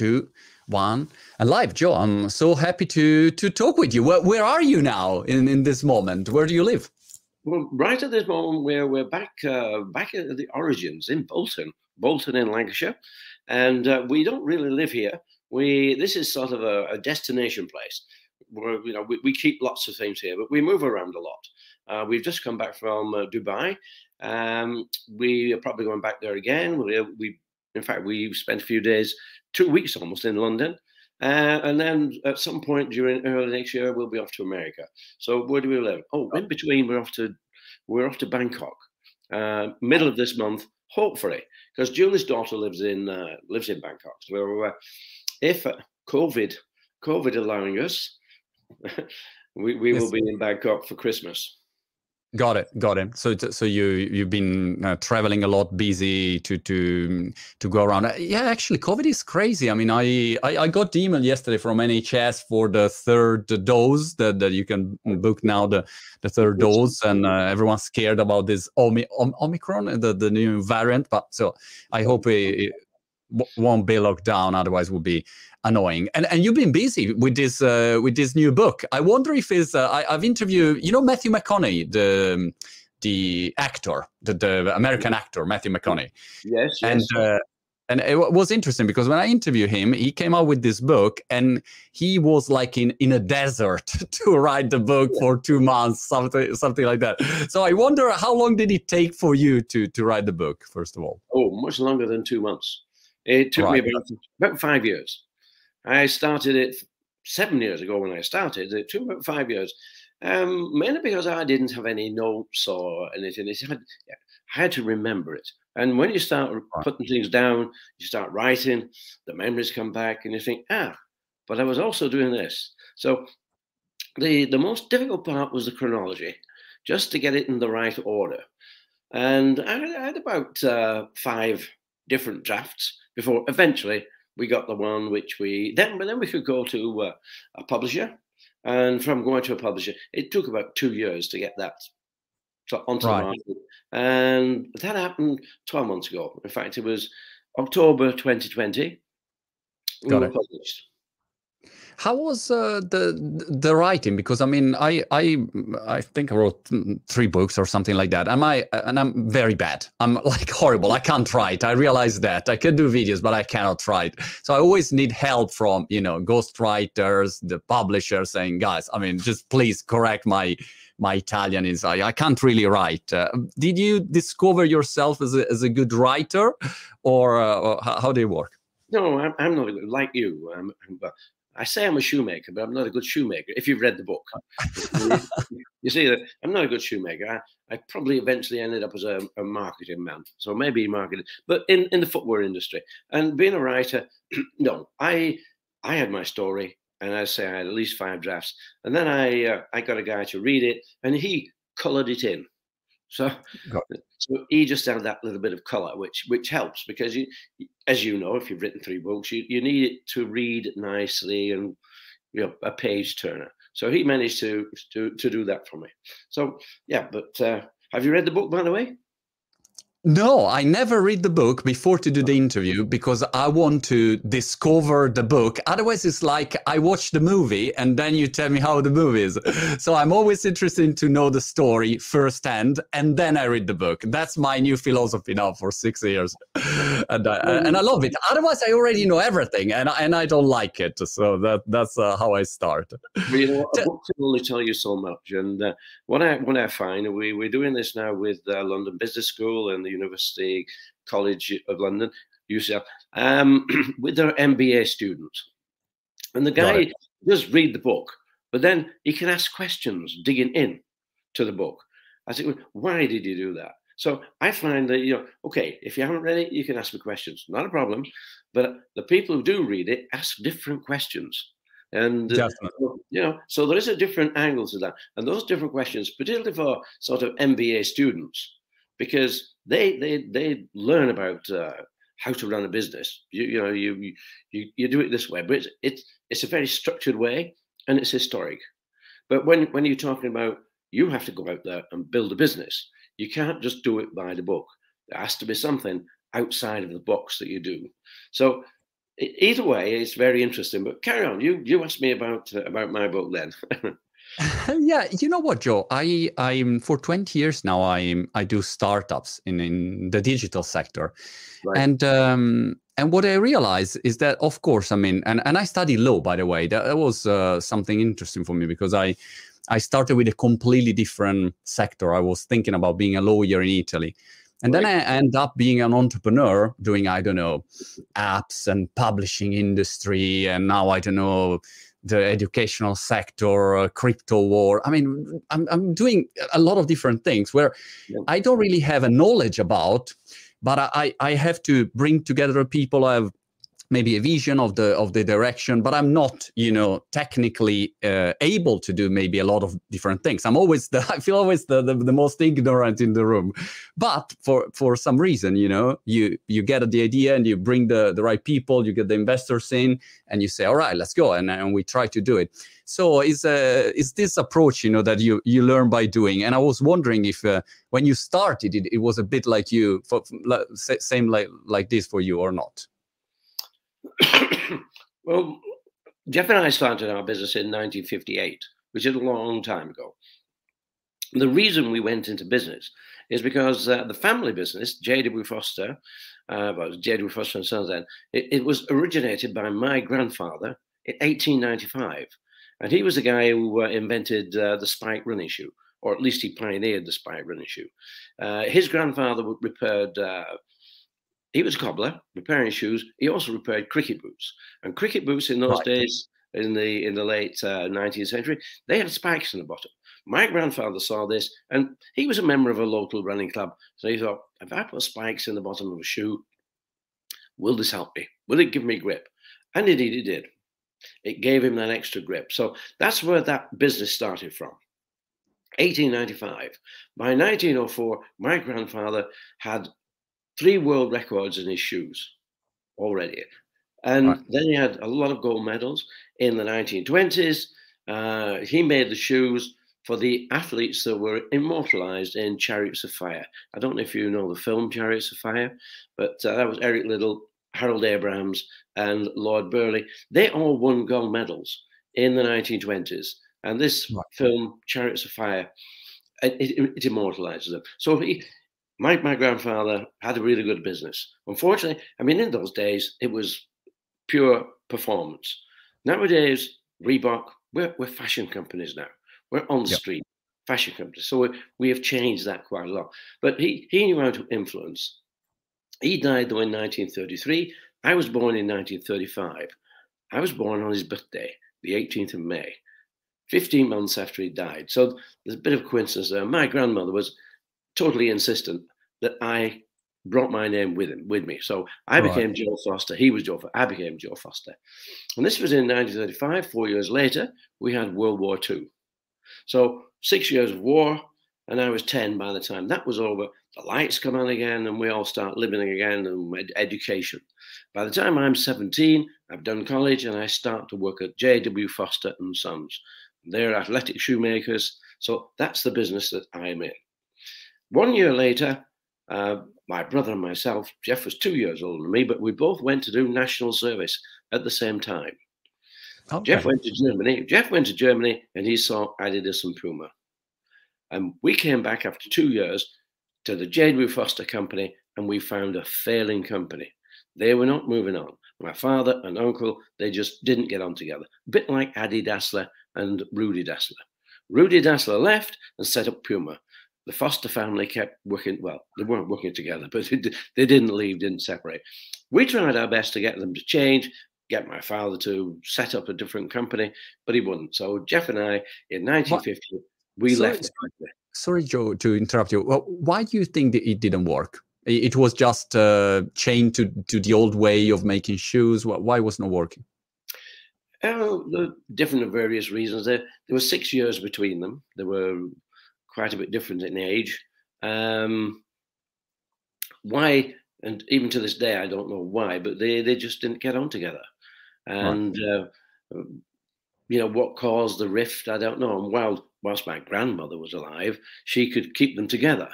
two, one, and live. Joe, I'm so happy to to talk with you. Where, where are you now in, in this moment? Where do you live? Well, right at this moment, we're we're back uh, back at the origins in Bolton, Bolton in Lancashire, and uh, we don't really live here. We this is sort of a, a destination place where you know we, we, keep lots of things here, but we move around a lot. Uh, we've just come back from uh, Dubai. Um, we are probably going back there again. We, we in fact we spent a few days, two weeks almost in London. Uh, and then at some point during early next year, we'll be off to America. So where do we live? Oh, in between, we're off to we're off to Bangkok, uh, middle of this month, hopefully, because Julie's daughter lives in uh, lives in Bangkok. So uh, if uh, COVID COVID allowing us, we, we yes. will be in Bangkok for Christmas. Got it, got it. So, so you you've been uh, traveling a lot, busy to to to go around. Uh, yeah, actually, COVID is crazy. I mean, I, I, I got the email yesterday from NHS for the third dose that, that you can book now the the third dose, and uh, everyone's scared about this Omi, Omicron, the the new variant. But so I hope it, it won't be locked down. Otherwise, would be annoying. And and you've been busy with this uh, with this new book. I wonder if is uh, I, have interviewed you know Matthew McConaughey the the actor the, the American actor Matthew McConaughey. Yes. And yes. Uh, and it was interesting because when I interviewed him, he came out with this book, and he was like in, in a desert to write the book for two months, something something like that. So I wonder how long did it take for you to to write the book? First of all, oh, much longer than two months. It took right. me about, about five years. I started it seven years ago when I started. It took about five years, um, mainly because I didn't have any notes or anything. It had, I had to remember it. And when you start putting things down, you start writing, the memories come back, and you think, ah, but I was also doing this. So the the most difficult part was the chronology, just to get it in the right order. And I, I had about uh, five different drafts before eventually we got the one which we then but then we could go to uh, a publisher and from going to a publisher it took about two years to get that onto right. the market and that happened 12 months ago in fact it was october 2020 got it. Published. How was uh, the the writing? Because I mean, I I I think I wrote three books or something like that. Am I? And I'm very bad. I'm like horrible. I can't write. I realize that I can do videos, but I cannot write. So I always need help from you know ghost writers, the publisher, saying, guys, I mean, just please correct my my Italian is I, I can't really write. Uh, did you discover yourself as a, as a good writer, or, uh, or how, did it work? No, I'm, I'm not like you. I'm, I'm, I say I'm a shoemaker, but I'm not a good shoemaker. If you've read the book, you see that I'm not a good shoemaker. I, I probably eventually ended up as a, a, marketing man, so maybe marketing, but in, in the footwear industry. And being a writer, no, I I had my story, and I say I had at least five drafts, and then I uh, I got a guy to read it, and he coloured it in. So, so he just had that little bit of color, which which helps because you, as you know, if you've written three books, you, you need it to read nicely and you know a page turner. So he managed to to to do that for me. So yeah, but uh, have you read the book by the way? No, I never read the book before to do the interview because I want to discover the book. Otherwise, it's like I watch the movie and then you tell me how the movie is. So I'm always interested to know the story firsthand and then I read the book. That's my new philosophy now for six years, and I, and I love it. Otherwise, I already know everything and and I don't like it. So that that's uh, how I start. You know, a book can only tell you so much. And uh, what I what I find we we're doing this now with uh, London Business School and the University College of London, UCL, um, with their MBA students. And the guy does read the book, but then he can ask questions digging in to the book. I think, why did he do that? So I find that, you know, okay, if you haven't read it, you can ask me questions, not a problem. But the people who do read it ask different questions. And, uh, you know, so there is a different angle to that. And those different questions, particularly for sort of MBA students, because they they they learn about uh, how to run a business. You, you know you, you you do it this way, but it's, it's it's a very structured way and it's historic. But when when you're talking about you have to go out there and build a business, you can't just do it by the book. There has to be something outside of the box that you do. So either way, it's very interesting. But carry on. You you asked me about uh, about my book then. yeah, you know what, Joe? I I'm for 20 years now. I'm I do startups in in the digital sector, right. and um, and what I realize is that, of course, I mean, and and I study law, by the way. That, that was uh, something interesting for me because I I started with a completely different sector. I was thinking about being a lawyer in Italy. And right. then I end up being an entrepreneur doing, I don't know, apps and publishing industry. And now I don't know, the educational sector, uh, crypto war. I mean, I'm, I'm doing a lot of different things where yeah. I don't really have a knowledge about, but I, I have to bring together people I have maybe a vision of the of the direction but i'm not you know technically uh, able to do maybe a lot of different things. I'm always the i feel always the, the, the most ignorant in the room. But for for some reason you know you you get the idea and you bring the the right people you get the investors in and you say all right let's go and, and we try to do it. So is uh, is this approach you know that you you learn by doing? And i was wondering if uh, when you started it, it was a bit like you for, same like like this for you or not well, Jeff and I started our business in 1958, which is a long time ago. The reason we went into business is because uh, the family business, J.W. Foster, uh, well, J.W. Foster and Sons then, it, it, was originated by my grandfather in 1895. And he was the guy who uh, invented uh, the spike running shoe, or at least he pioneered the spike running shoe. Uh, his grandfather repaired uh, he was a cobbler, repairing shoes. He also repaired cricket boots. And cricket boots in those right. days, in the in the late uh, 19th century, they had spikes in the bottom. My grandfather saw this, and he was a member of a local running club. So he thought, if I put spikes in the bottom of a shoe, will this help me? Will it give me grip? And indeed, it did. It gave him that extra grip. So that's where that business started from. 1895. By 1904, my grandfather had three world records in his shoes already. And right. then he had a lot of gold medals in the 1920s. Uh, he made the shoes for the athletes that were immortalized in Chariots of Fire. I don't know if you know the film Chariots of Fire, but uh, that was Eric Liddell, Harold Abrahams, and Lord Burghley. They all won gold medals in the 1920s. And this right. film, Chariots of Fire, it, it, it immortalizes them. So he, my, my grandfather had a really good business. Unfortunately, I mean, in those days, it was pure performance. Nowadays, Reebok, we're, we're fashion companies now. We're on the yep. street, fashion companies. So we, we have changed that quite a lot. But he, he knew how to influence. He died, though, in 1933. I was born in 1935. I was born on his birthday, the 18th of May, 15 months after he died. So there's a bit of coincidence there. My grandmother was totally insistent that I brought my name with him with me. So I right. became Joe Foster. He was Joe. Foster. I became Joe Foster, and this was in 1935. Four years later, we had World War II. So six years of war, and I was ten by the time that was over. The lights come on again, and we all start living again and education. By the time I'm 17, I've done college, and I start to work at J.W. Foster and Sons. They're athletic shoemakers. So that's the business that I'm in. One year later, uh, my brother and myself, Jeff was two years older than me, but we both went to do national service at the same time. Okay. Jeff went to Germany. Jeff went to Germany and he saw Adidas and Puma. And we came back after two years to the J.W. Foster Company and we found a failing company. They were not moving on. My father and uncle, they just didn't get on together. A bit like Adi Dassler and Rudy Dassler. Rudy Dassler left and set up Puma the Foster family kept working. Well, they weren't working together, but they didn't leave, didn't separate. We tried our best to get them to change, get my father to set up a different company, but he wouldn't. So Jeff and I, in 1950, what? we sorry, left. Sorry, Joe, to interrupt you. Well, why do you think that it didn't work? It was just uh, chained to to the old way of making shoes. Why was not working? Oh, the different various reasons. There, there were six years between them. There were quite a bit different in age. Um, why, and even to this day, I don't know why, but they, they just didn't get on together. And, right. uh, you know, what caused the rift, I don't know. And while, whilst my grandmother was alive, she could keep them together.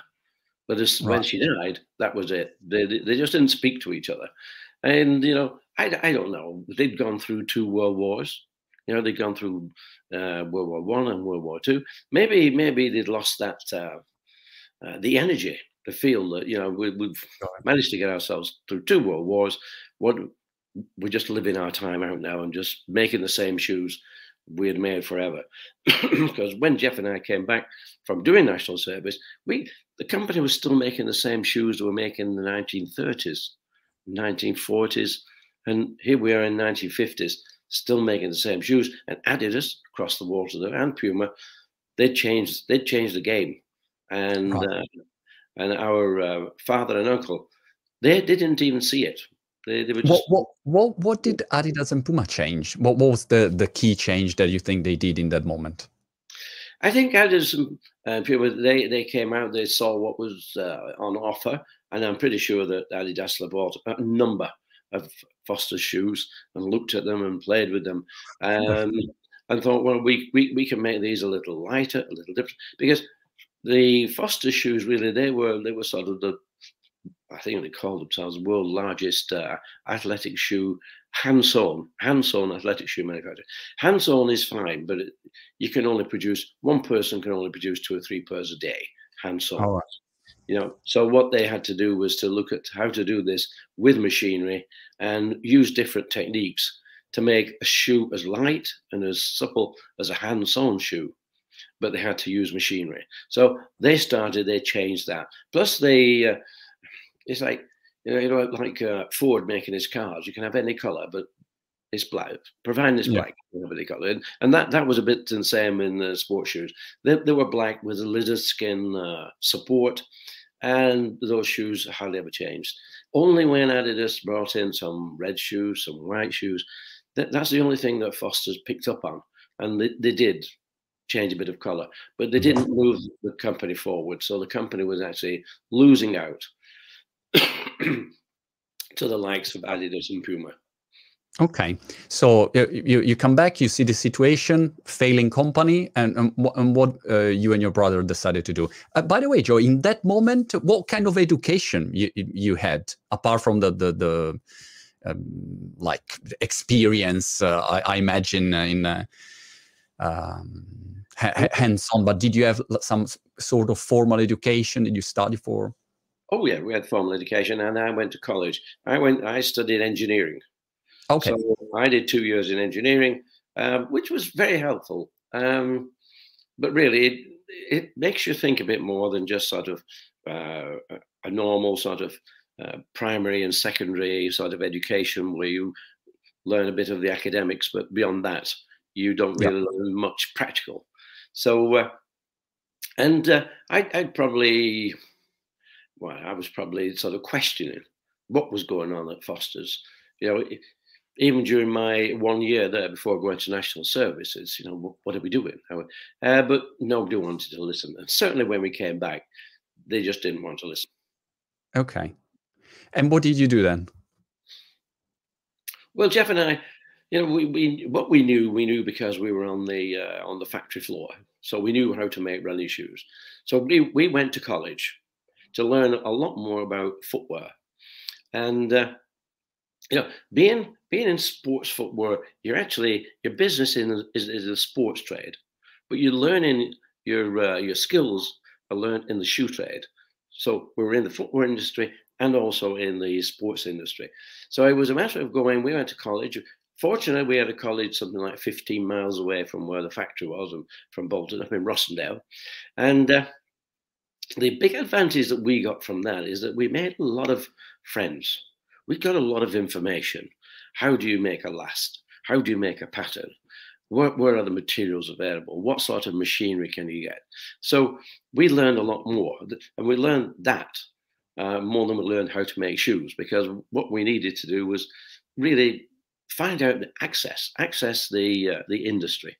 But as, right. when she died, that was it. They, they just didn't speak to each other. And, you know, I, I don't know. They'd gone through two world wars. You know, they'd gone through uh, World War One and World War Two. Maybe, maybe they'd lost that uh, uh, the energy, the feel that you know we, have managed to get ourselves through two world wars. What we're just living our time out now and just making the same shoes we had made forever. because when Jeff and I came back from doing national service, we the company was still making the same shoes we were making in the 1930s, 1940s, and here we are in 1950s, still making the same shoes. And Adidas across the water there and Puma, they changed they changed the game, and uh, and our uh, father and uncle, they, they didn't even see it. They, they were just... what, what, what, what did Adidas and Puma change? What, what was the, the key change that you think they did in that moment? I think Adidas and Puma, they, they came out, they saw what was uh, on offer, and I'm pretty sure that Adidas bought a number of Foster shoes and looked at them and played with them. Um, and thought, well, we, we, we can make these a little lighter, a little different, because the Foster shoes really they were they were sort of the I think they called themselves the world's largest uh, athletic shoe, hand sewn, hand sewn athletic shoe manufacturer. Hand sewn is fine, but it, you can only produce one person can only produce two or three pairs a day. Hand sewn. Right. You know, so what they had to do was to look at how to do this with machinery and use different techniques to make a shoe as light and as supple as a hand sewn shoe but they had to use machinery. So they started, they changed that. Plus, they, uh, it's like, you know, you know like uh, Ford making his cars. You can have any color, but it's black, providing it's yeah. black, nobody got it. And that, that was a bit the same in the sports shoes. They, they were black with a lizard skin uh, support, and those shoes hardly ever changed. Only when Adidas brought in some red shoes, some white shoes, that, that's the only thing that Foster's picked up on. And they, they did change a bit of color, but they mm-hmm. didn't move the company forward. So the company was actually losing out to the likes of Adidas and Puma. Okay, so you, you come back, you see the situation, failing company, and, and, and what uh, you and your brother decided to do. Uh, by the way, Joe, in that moment, what kind of education you, you had apart from the the, the um, like experience? Uh, I, I, imagine in uh, um, hands-on but did you have some sort of formal education did you study for oh yeah we had formal education and i went to college i went i studied engineering okay so i did two years in engineering um, which was very helpful um, but really it, it makes you think a bit more than just sort of uh, a normal sort of uh, primary and secondary sort of education where you learn a bit of the academics but beyond that you don't really yeah. learn much practical so, uh, and uh, I, I'd probably, well, I was probably sort of questioning what was going on at Foster's. You know, even during my one year there before going to national services, you know, what, what are we doing? Uh, but nobody wanted to listen. And certainly when we came back, they just didn't want to listen. Okay. And what did you do then? Well, Jeff and I, you know, we, we what we knew, we knew because we were on the uh, on the factory floor, so we knew how to make running shoes. So we we went to college to learn a lot more about footwear, and uh, you know, being being in sports footwear, you're actually your business in is, is a sports trade, but you're learning your uh, your skills are learned in the shoe trade. So we were in the footwear industry and also in the sports industry. So it was a matter of going. We went to college. Fortunately, we had a college something like 15 miles away from where the factory was, and from Bolton up in Rossendale. And uh, the big advantage that we got from that is that we made a lot of friends. We got a lot of information. How do you make a last? How do you make a pattern? Where, where, are the materials available? What sort of machinery can you get? So we learned a lot more, and we learned that uh, more than we learned how to make shoes because what we needed to do was really find out access, access the uh, the industry.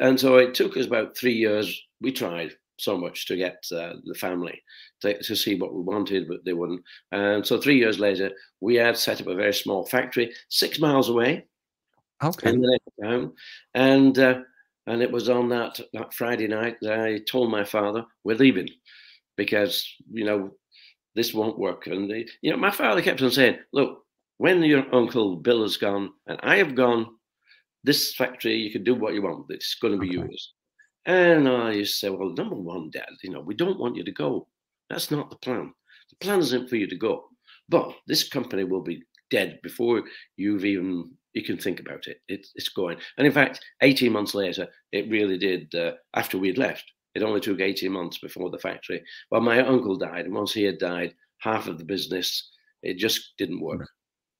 And so it took us about three years. We tried so much to get uh, the family to, to, see what we wanted, but they wouldn't. And so three years later, we had set up a very small factory six miles away. Okay. In the next town, and uh, and it was on that that Friday night that I told my father we're leaving because you know this won't work. And they, you know, my father kept on saying, "Look, when your uncle Bill has gone and I have gone, this factory, you can do what you want. It's going to be okay. yours. And I say, well, number one, Dad, you know, we don't want you to go. That's not the plan. The plan isn't for you to go. But this company will be dead before you've even you can think about it. it it's going. And in fact, 18 months later, it really did. Uh, after we'd left, it only took 18 months before the factory. Well, my uncle died, and once he had died, half of the business it just didn't work.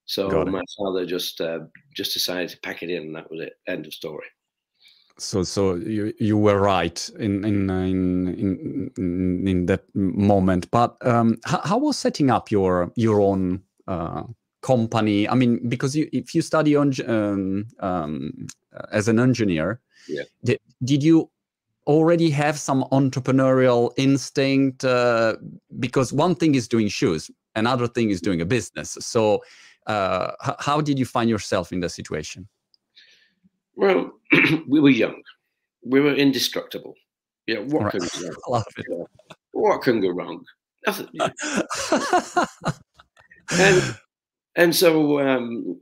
So my father just uh, just decided to pack it in, and that was it. End of story. So, so you you were right in in in in, in that moment. But um, how, how, was setting up your your own uh, company? I mean, because you, if you study on um, um, as an engineer, yeah. did, did you already have some entrepreneurial instinct? Uh, because one thing is doing shoes, another thing is doing a business. So uh, how did you find yourself in that situation? Well, we were young. We were indestructible. Yeah, what right. can go wrong? What can go wrong? Nothing. and and so um,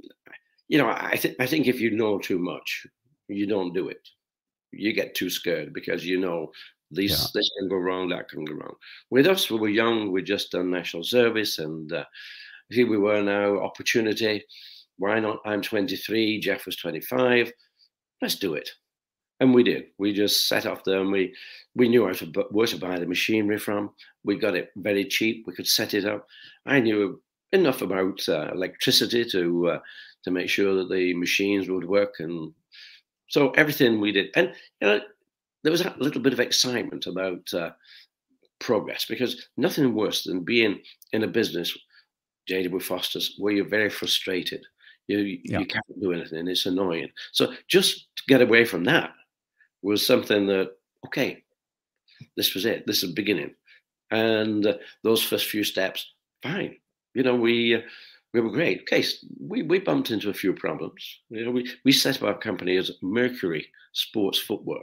you know, I think I think if you know too much, you don't do it. You get too scared because you know this yeah. this can go wrong, that can go wrong. With us, we were young. We just done national service, and uh, here we were now, opportunity. Why not? I'm 23, Jeff was 25. Let's do it. And we did. We just set off there and we, we knew how to, where to buy the machinery from. We got it very cheap. We could set it up. I knew enough about uh, electricity to uh, to make sure that the machines would work. And so everything we did. And you know, there was a little bit of excitement about uh, progress because nothing worse than being in a business JW Foster's, where you're very frustrated. You yeah. you can't do anything. It's annoying. So just to get away from that was something that okay, this was it. This is the beginning, and uh, those first few steps, fine. You know, we uh, we were great. Okay, we we bumped into a few problems. You know, we we set up our company as Mercury Sports Footwear.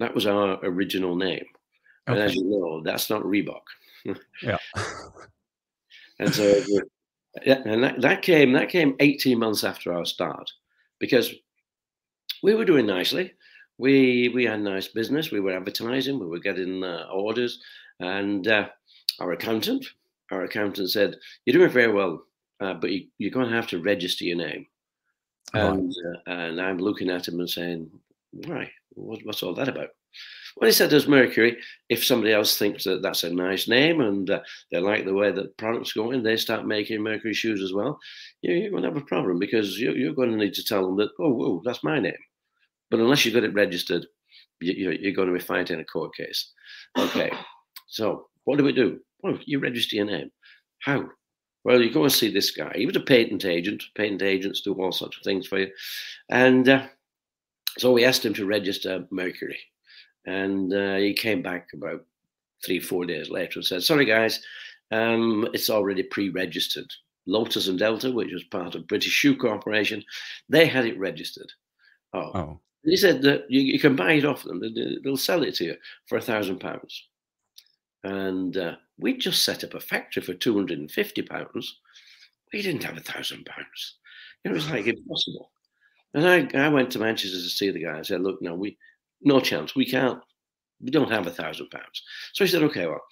That was our original name, okay. and as you know, that's not Reebok. yeah. And so, yeah, and that, that came that came 18 months after our start, because we were doing nicely. We we had nice business. We were advertising. We were getting uh, orders, and uh, our accountant, our accountant said, "You're doing very well, uh, but you, are going to have to register your name." And uh, and I'm looking at him and saying, "Why? What, what's all that about?" Well, he said there's Mercury. If somebody else thinks that that's a nice name and uh, they like the way that product's going, they start making Mercury shoes as well. You, you're going to have a problem because you, you're going to need to tell them that, oh, whoa, that's my name. But unless you've got it registered, you, you're going to be fighting a court case. Okay, so what do we do? Well, you register your name. How? Well, you go and see this guy. He was a patent agent. Patent agents do all sorts of things for you. And uh, so we asked him to register Mercury. And uh, he came back about three, four days later and said, Sorry, guys, um, it's already pre registered. Lotus and Delta, which was part of British Shoe Corporation, they had it registered. Oh. oh. He said that you, you, can buy it off them, they'll sell it to you for a thousand pounds. And uh, we just set up a factory for 250 pounds. We didn't have a thousand pounds. It was like impossible. And I, I went to Manchester to see the guy. I said, Look, no, we, no chance. We can't. We don't have a thousand pounds. So he said, okay, well,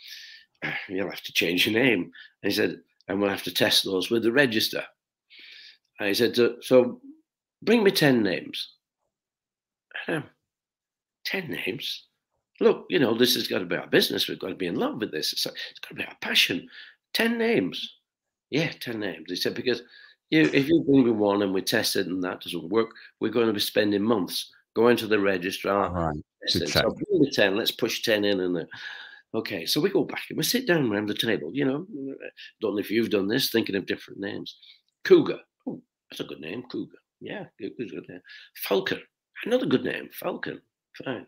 you'll have to change your name. And he said, and we'll have to test those with the register. And he said, so bring me 10 names. Um, 10 names? Look, you know, this has got to be our business. We've got to be in love with this. It's, it's got to be our passion. 10 names. Yeah, 10 names. He said, because you, if you bring me one and we test it and that doesn't work, we're going to be spending months Go into the registrar. Right. So the 10, let's push 10 in and there. Okay, so we go back and we sit down around the table. You know, don't know if you've done this, thinking of different names. Cougar. Oh, that's a good name, Cougar. Yeah, good, good, good name. Falcon. Another good name, Falcon. Fine.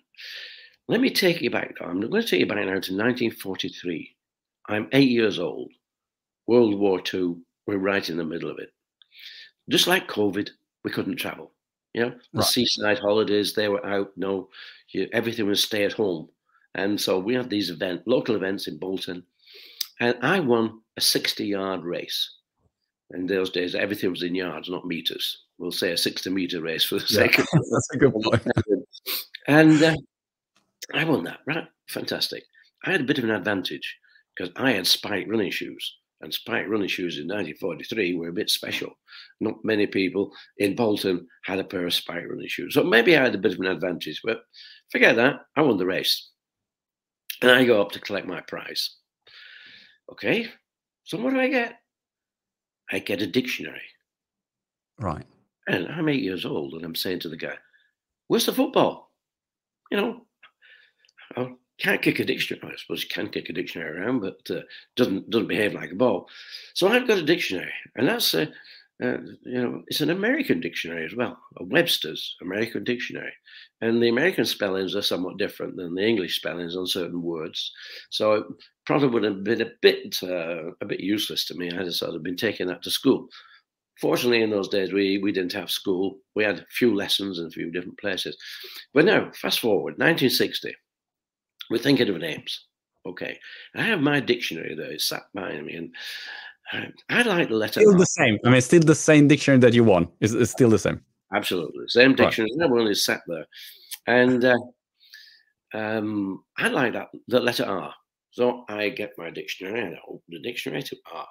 Let me take you back. I'm going to take you back now to 1943. I'm eight years old. World War II. We're right in the middle of it. Just like COVID, we couldn't travel. You know, the right. seaside holidays, they were out. No, you, everything was stay at home. And so we had these event, local events in Bolton. And I won a 60 yard race. In those days, everything was in yards, not meters. We'll say a 60 meter race for the sake of That's a good point. And uh, I won that, right? Fantastic. I had a bit of an advantage because I had spike running shoes. And spike running shoes in 1943 were a bit special. Not many people in Bolton had a pair of spike running shoes. So maybe I had a bit of an advantage, but forget that. I won the race. And I go up to collect my prize. Okay, so what do I get? I get a dictionary. Right. And I'm eight years old, and I'm saying to the guy, Where's the football? You know, I can't kick a dictionary. I suppose you can kick a dictionary around, but uh, doesn't doesn't behave like a ball. So I've got a dictionary, and that's a uh, you know it's an American dictionary as well, a Webster's American dictionary, and the American spellings are somewhat different than the English spellings on certain words. So it probably would have been a bit uh, a bit useless to me. I'd have sort of been taking that to school. Fortunately, in those days, we, we didn't have school. We had a few lessons in a few different places. But now, fast forward, 1960, we're thinking of names. Okay. I have my dictionary there, it's sat behind me, and I like the letter Still the same. I mean, still the same dictionary that you won. It's, it's still the same. Absolutely. Same dictionary. Right. Everyone is sat there. And uh, um, I like that, the letter R. So I get my dictionary and I open the dictionary to R.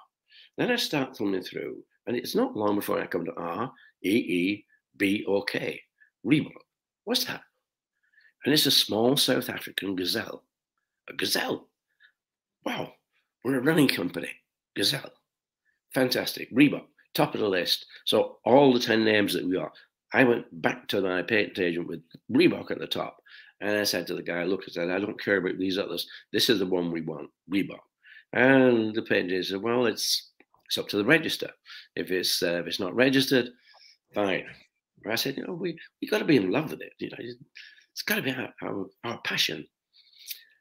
Then I start thumbing through and it's not long before I come to R, E, E, B, or K. Reebok. What's that? And it's a small South African gazelle. A gazelle. Wow. We're a running company. Gazelle. Fantastic. Reebok. Top of the list. So all the 10 names that we got. I went back to my patent agent with Reebok at the top. And I said to the guy, look, I said, I don't care about these others. This is the one we want, Reebok. And the patent agent said, well, it's it's up to the register. If it's uh, if it's not registered, fine. I said, you know, we we got to be in love with it. You know, it's got to be our, our, our passion.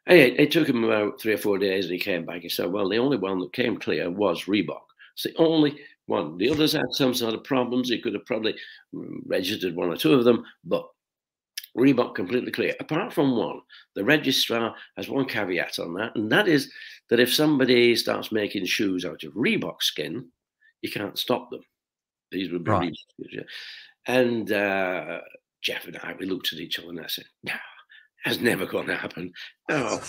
Hey, it, took him about three or four days, and he came back. He said, "Well, the only one that came clear was Reebok. It's the only one. The others had some sort of problems. He could have probably mm, registered one or two of them, but Reebok completely clear. Apart from one, the registrar has one caveat on that, and that is that if somebody starts making shoes out of Reebok skin, you can't stop them. These would be right. And uh, Jeff and I, we looked at each other and I said, no, that's never going to happen. No,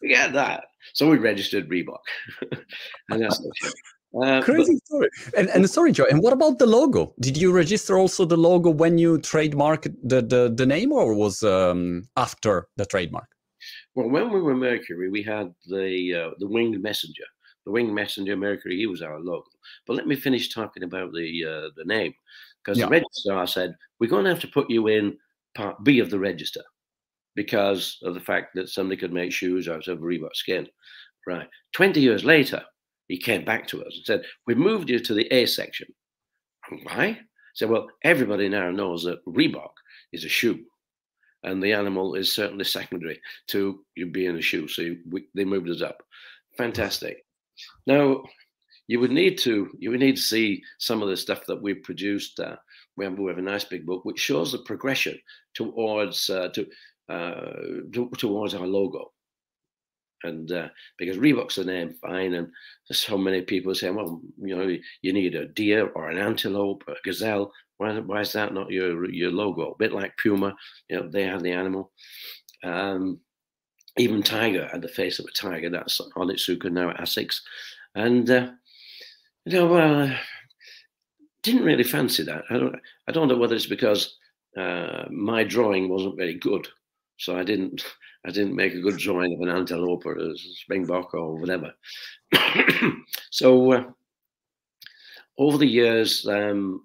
forget that. So we registered Reebok. and that's uh, Crazy but, story. And, and sorry, Joe. And what about the logo? Did you register also the logo when you trademark the the, the name, or was um, after the trademark? Well, when we were Mercury, we had the uh, the winged messenger. The winged messenger Mercury. He was our logo. But let me finish talking about the uh, the name, because yeah. the registrar said we're going to have to put you in part B of the register because of the fact that somebody could make shoes out of Reebok skin. Right. Twenty years later, he came back to us and said, We've moved you to the A section. Why? He said, Well, everybody now knows that Reebok is a shoe, and the animal is certainly secondary to you being a shoe. So you, we, they moved us up. Fantastic. Now, you would need to you would need to see some of the stuff that we've produced. Uh, we, have, we have a nice big book which shows the progression towards uh, to, uh, to, towards our logo. And uh, because Reebok's the name, fine. And so many people saying, well, you know, you need a deer or an antelope, or a gazelle. Why, why is that not your your logo? A bit like Puma, you know, they have the animal. Um, even Tiger had the face of a tiger. That's Onitsuka now at Asics. And, uh, know, well, uh, didn't really fancy that. I don't, I don't know whether it's because uh, my drawing wasn't very good. So I didn't I didn't make a good drawing of an antelope or a springbok or whatever. so uh, over the years, um,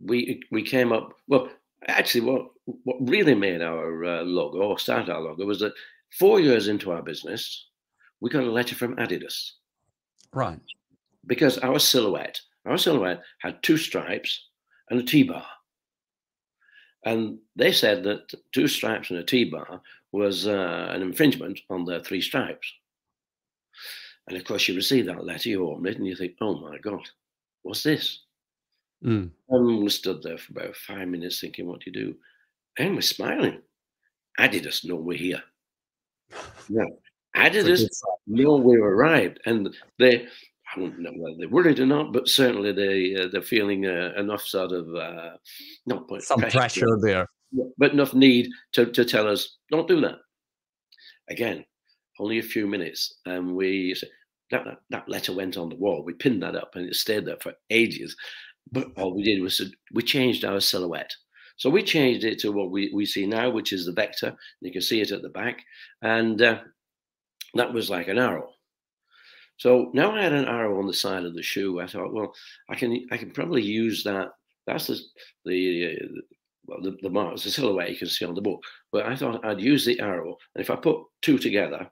we we came up. Well, actually, what what really made our uh, logo or start our logo was that four years into our business, we got a letter from Adidas. Right. Because our silhouette, our silhouette had two stripes and a T-bar. And they said that two stripes and a T-bar was uh, an infringement on their three stripes. And of course, you receive that letter, you open it, and you think, oh my God, what's this? Mm. And we stood there for about five minutes thinking, what do you do? And we're smiling. Adidas know we're here. No, Adidas know we've arrived. And they, I don't know whether they're worried or not, but certainly they uh, they're feeling uh, enough sort of uh, not some pressure, pressure there, but enough need to to tell us don't do that. Again, only a few minutes, and we that, that, that letter went on the wall. We pinned that up, and it stayed there for ages. But all we did was we changed our silhouette. So we changed it to what we, we see now, which is the vector. You can see it at the back. And uh, that was like an arrow. So now I had an arrow on the side of the shoe. I thought, well, I can I can probably use that. That's the the uh, well, the, the the silhouette you can see on the book. But I thought I'd use the arrow, and if I put two together,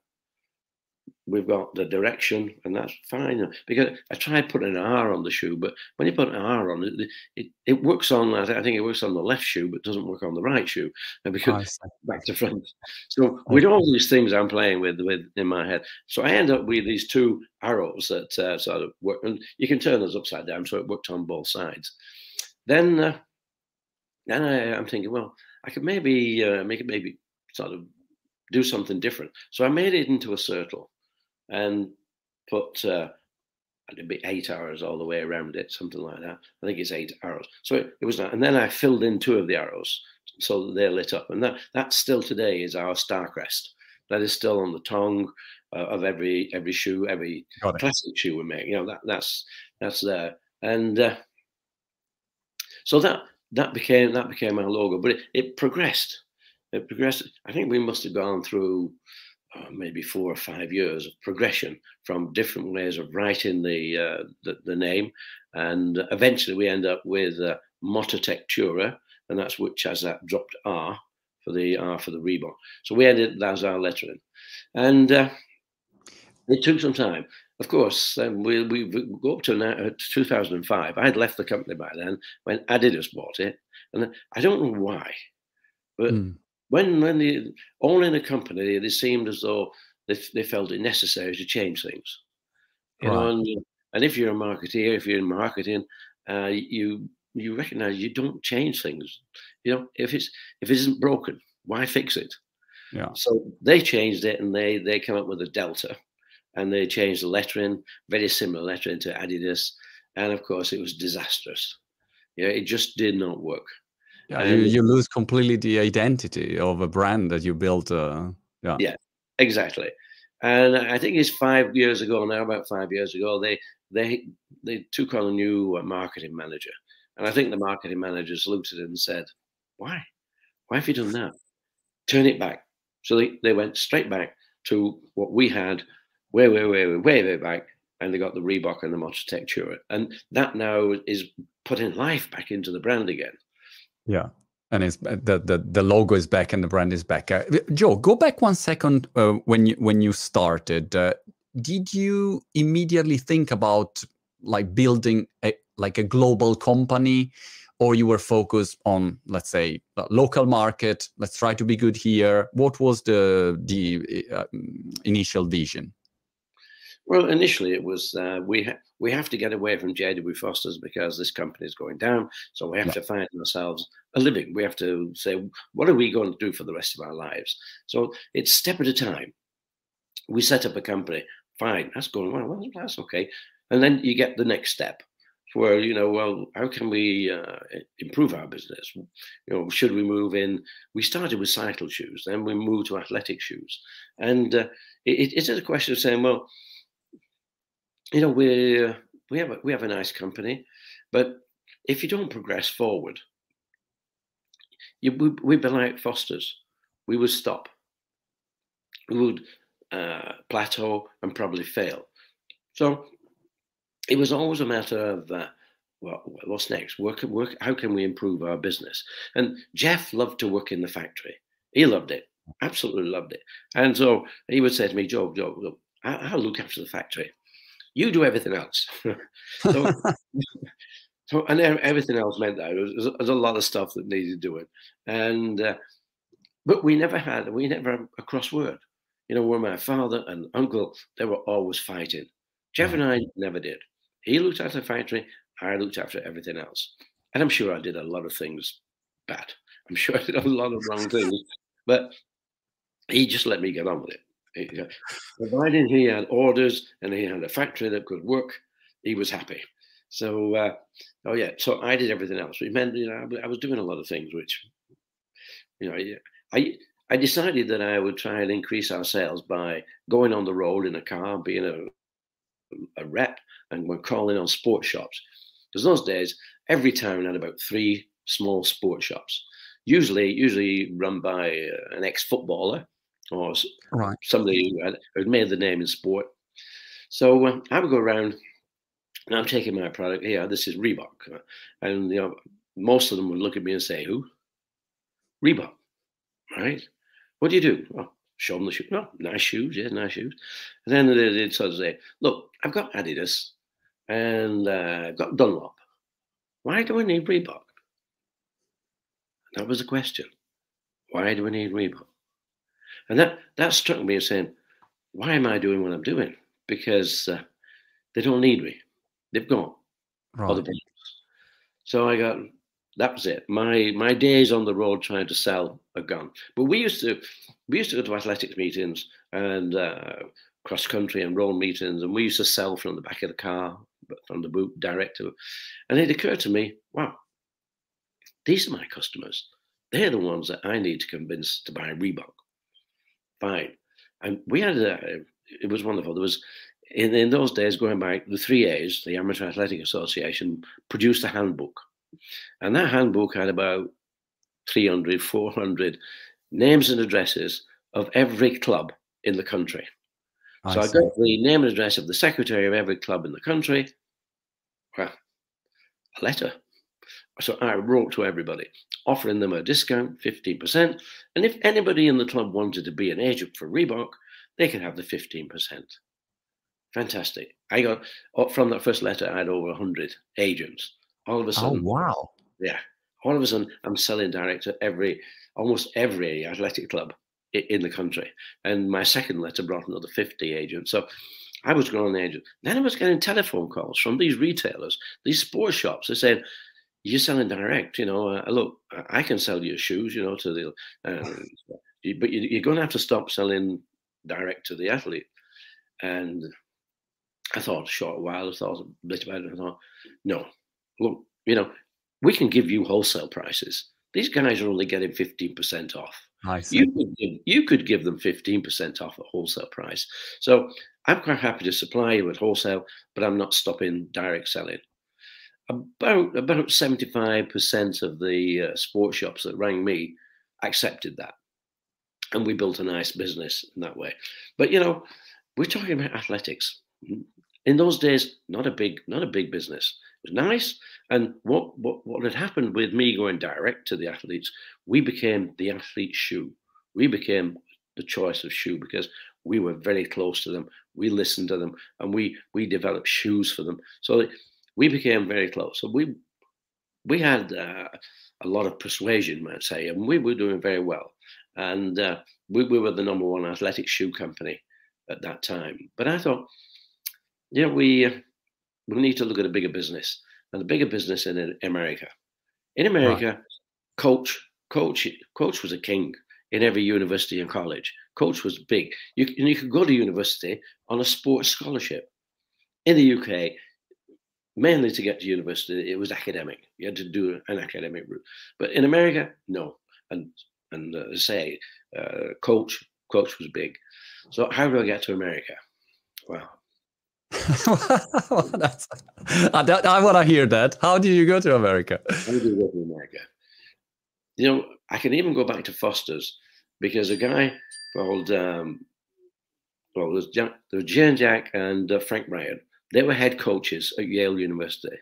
we've got the direction, and that's fine. Because I tried putting an R on the shoe, but when you put an R on it, it, it works on. I think it works on the left shoe, but doesn't work on the right shoe. And because back to front. So with all these things I'm playing with with in my head, so I end up with these two arrows that uh, sort of work, and you can turn those upside down, so it worked on both sides. Then, uh, then I, am thinking, well, I could maybe uh, make it maybe sort of do something different. So I made it into a circle and put uh, it'd be eight arrows all the way around it, something like that. I think it's eight arrows. So it, it was that, and then I filled in two of the arrows so that they're lit up, and that that still today is our star crest. That is still on the tongue uh, of every every shoe, every classic shoe we make. You know that that's that's there, and uh, so that that became that became our logo. But it, it progressed. It progressed. I think we must have gone through uh, maybe four or five years of progression from different ways of writing the uh, the, the, name, and eventually we end up with uh, Motter Tektura, and that's which has that dropped R for the R for the Reebok. So we ended that's our lettering, and uh, it took some time. Of course, um, we, we, we go up to now, uh, 2005. I had left the company by then when Adidas bought it, and I don't know why, but. Mm when when the all in a company, they seemed as though they, they felt it necessary to change things. You right. know, and, and if you're a marketeer, if you're in marketing, uh, you you recognize you don't change things. You know, if it's if it isn't broken, why fix it? Yeah. So they changed it, and they they came up with a delta, and they changed the lettering, very similar lettering to Adidas, and of course it was disastrous. Yeah, it just did not work. Yeah, you, you lose completely the identity of a brand that you built. Uh, yeah, yeah, exactly. And I think it's five years ago now, about five years ago, they they they took on a new uh, marketing manager, and I think the marketing manager looked at it and said, "Why? Why have you done that? Turn it back." So they, they went straight back to what we had, way, way, way, way, way, way back, and they got the Reebok and the Motter Tektura, and that now is putting life back into the brand again. Yeah. And it's uh, the, the the logo is back and the brand is back. Uh, Joe, go back one second uh, when you when you started. Uh, did you immediately think about like building a like a global company, or you were focused on let's say local market? Let's try to be good here. What was the the uh, initial vision? Well, initially it was uh, we ha- we have to get away from JW Foster's because this company is going down. So we have yeah. to find ourselves a living. We have to say, what are we going to do for the rest of our lives? So it's step at a time. We set up a company. Fine, that's going well. well that's okay. And then you get the next step where you know well how can we uh, improve our business you know should we move in we started with cycle shoes then we moved to athletic shoes and uh, it, it is a question of saying well you know, we we have a, we have a nice company, but if you don't progress forward, you, we, we'd be like Foster's. We would stop. We would uh, plateau and probably fail. So it was always a matter of uh, well, what's next? Work, work. How can we improve our business? And Jeff loved to work in the factory. He loved it, absolutely loved it. And so he would say to me, Joe, Joe, I'll look after the factory you do everything else. so, so, and everything else meant that there was, a lot of stuff that needed doing, and uh, but we never had we never had a crossword. You know, where my father and uncle they were always fighting. Jeff and I never did. He looked after the factory. I looked after everything else, and I'm sure I did a lot of things bad. I'm sure I did a lot of wrong things, but he just let me get on with it providing he had orders and he had a factory that could work, he was happy. So, uh, oh yeah, so I did everything else. It meant, you know, I was doing a lot of things, which, you know, I I decided that I would try and increase our sales by going on the road in a car, being a a rep, and we're calling on sports shops. Because those days, every town had about three small sports shops, usually usually run by uh, an ex-footballer or right. somebody who had, who had made the name in sport. So uh, I would go around and I'm taking my product here. This is Reebok, and you know most of them would look at me and say, "Who? Reebok, right? What do you do?" Oh, show them the shoes. Oh, nice shoes, yeah, nice shoes. And then they'd sort of say, "Look, I've got Adidas, and uh, I've got Dunlop. Why do I need Reebok?" That was the question. Why do we need Reebok? And that that struck me as saying, "Why am I doing what I'm doing?" Because uh, they don't need me they've gone. Right. Other brands. So I got that was it. My my days on the road trying to sell are gone. But we used to we used to go to athletics meetings and uh, cross country and roll meetings, and we used to sell from the back of the car, from the boot direct to. And it occurred to me, wow, these are my customers. They're the ones that I need to convince to buy Reebok. Fine. And we had a, it was wonderful. There was in, in those days, going back, the three A's, the Amateur Athletic Association, produced a handbook. And that handbook had about 300, 400 names and addresses of every club in the country. I so see. I got the name and address of the secretary of every club in the country. Well, a letter. So I wrote to everybody, offering them a discount, 15%. And if anybody in the club wanted to be an agent for Reebok, they could have the 15%. Fantastic. I got oh, from that first letter, I had over 100 agents. All of a oh, sudden. Oh, wow. Yeah. All of a sudden, I'm selling direct to every, almost every athletic club in the country. And my second letter brought another 50 agents. So I was growing the agent. Then I was getting telephone calls from these retailers, these sports shops. They said, "You're selling direct, you know. Uh, look, I can sell you shoes, you know, to the, uh, but you, are going to have to stop selling direct to the athlete." And I thought a short while, I thought a bit about it. I thought, no, look, you know, we can give you wholesale prices. These guys are only getting 15% off. I see. You could, give, you could give them 15% off at wholesale price. So I'm quite happy to supply you at wholesale, but I'm not stopping direct selling. About about 75% of the uh, sports shops that rang me accepted that. And we built a nice business in that way. But you know, we're talking about athletics in those days, not a big, not a big business. It was nice. And what, what, what had happened with me going direct to the athletes, we became the athlete shoe. We became the choice of shoe because we were very close to them. We listened to them and we we developed shoes for them. So we became very close. So we we had uh, a lot of persuasion, I'd say, and we were doing very well. And uh, we, we were the number one athletic shoe company at that time. But I thought, yeah, we uh, we need to look at a bigger business and the bigger business in America. In America, right. coach, coach, coach was a king in every university and college. Coach was big. You, you could go to university on a sports scholarship. In the UK, mainly to get to university, it was academic. You had to do an academic route. But in America, no. And and uh, say, uh, coach, coach was big. So how do I get to America? Well, I, I want to hear that. How did you go to America? How did you go to America? You know, I can even go back to Foster's because a guy called, um, well, there's, Jack, there was Jane Jack and uh, Frank Ryan. They were head coaches at Yale University.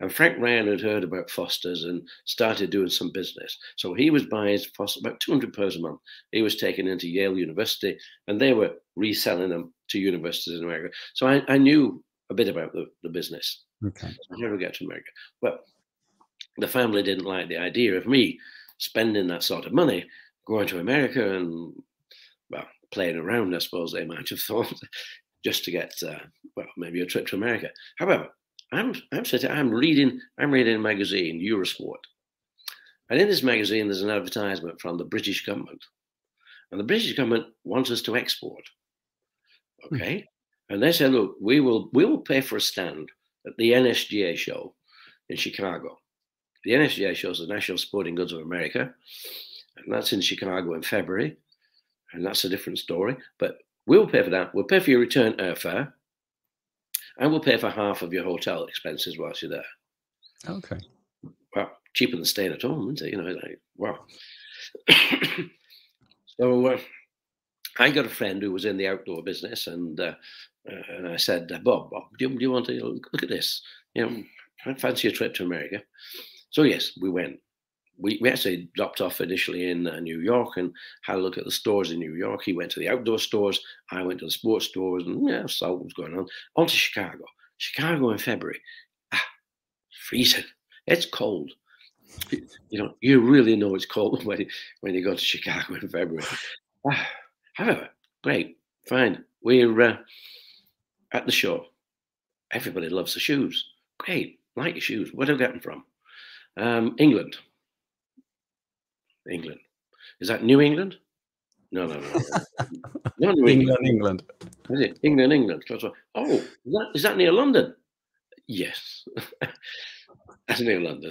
And Frank Ryan had heard about Foster's and started doing some business. So he was buying Foster about 200 pairs a month. He was taken into Yale University and they were reselling them to universities in America. So I, I knew a bit about the, the business. Okay. So I never got to America. Well, the family didn't like the idea of me spending that sort of money going to America and, well, playing around, I suppose they might have thought, just to get, uh, well, maybe a trip to America. However, I'm I'm sitting, I'm reading, I'm reading a magazine, Eurosport. And in this magazine, there's an advertisement from the British government. And the British government wants us to export. Hmm. Okay. And they said, look, we will we will pay for a stand at the NSGA show in Chicago. The NSGA show is the National Sporting Goods of America, and that's in Chicago in February, and that's a different story. But we'll pay for that. We'll pay for your return airfare, and we'll pay for half of your hotel expenses whilst you're there. Okay. Well, cheaper than staying at home, isn't it? You know, like wow. so uh, I got a friend who was in the outdoor business, and uh, uh, and I said, Bob, Bob, do you, do you want to look at this? You know, I fancy a trip to America. So yes, we went. We, we actually dropped off initially in uh, New York and had a look at the stores in New York. He went to the outdoor stores. I went to the sports stores and yeah, saw what was going on. On to Chicago. Chicago in February. Ah, freezing. It's cold. You know, you really know it's cold when you, when you go to Chicago in February. Ah, however, great, fine. We're uh, at the show. Everybody loves the shoes. Great, like your shoes. Where do I get them from? Um, England. England. Is that New England? No, no, no. no New England, England. Is it England, England? Oh, is that, is that near London? Yes, that's near London.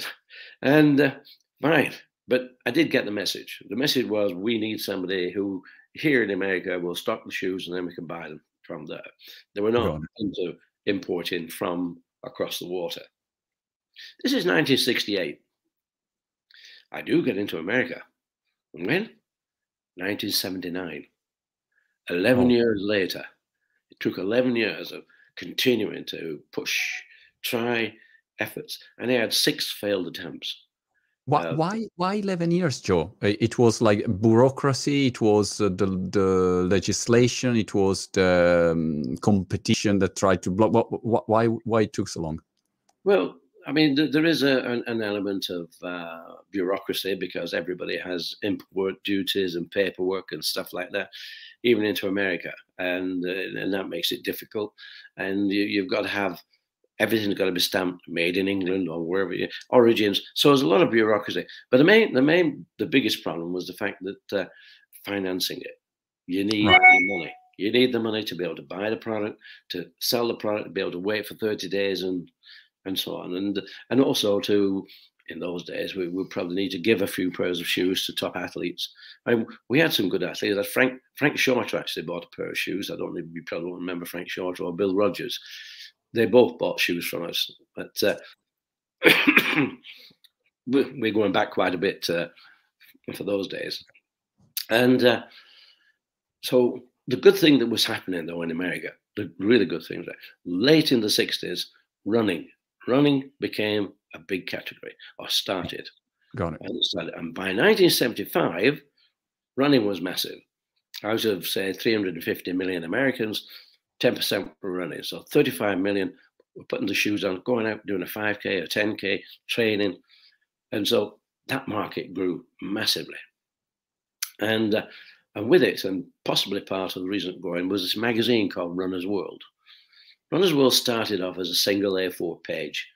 And uh, fine, but I did get the message. The message was we need somebody who here in America will stock the shoes and then we can buy them from there. They were not into importing from across the water. This is 1968. I do get into America. When? 1979. 11 oh. years later. It took 11 years of continuing to push, try efforts. And they had six failed attempts. Why, uh, why, why 11 years, Joe? It was like bureaucracy, it was uh, the, the legislation, it was the um, competition that tried to block. Why, why it took so long? Well, I mean, th- there is a, an, an, element of uh, bureaucracy because everybody has import duties and paperwork and stuff like that, even into America, and uh, and that makes it difficult. And you, have got to have everything's got to be stamped made in England or wherever you, origins. So there's a lot of bureaucracy. But the main, the main, the biggest problem was the fact that uh, financing it, you need right. the money. You need the money to be able to buy the product, to sell the product, to be able to wait for 30 days and and so on. And and also to in those days we would probably need to give a few pairs of shoes to top athletes. I mean, we had some good athletes. Frank Frank Shorter actually bought a pair of shoes. I don't you probably won't remember Frank Shorter or Bill Rodgers. They both bought shoes from us, but uh, we're going back quite a bit uh, for those days. And uh, so the good thing that was happening though in America, the really good thing, late in the 60s, running running became a big category or started. Got it. And, started. and by 1975, running was massive. Out of, say, 350 million Americans, 10% were running. So 35 million were putting the shoes on, going out, doing a 5K or 10K, training. And so that market grew massively. And, uh, and with it, and possibly part of the reason it growing, was this magazine called Runner's World. Runner's World started off as a single A4 page,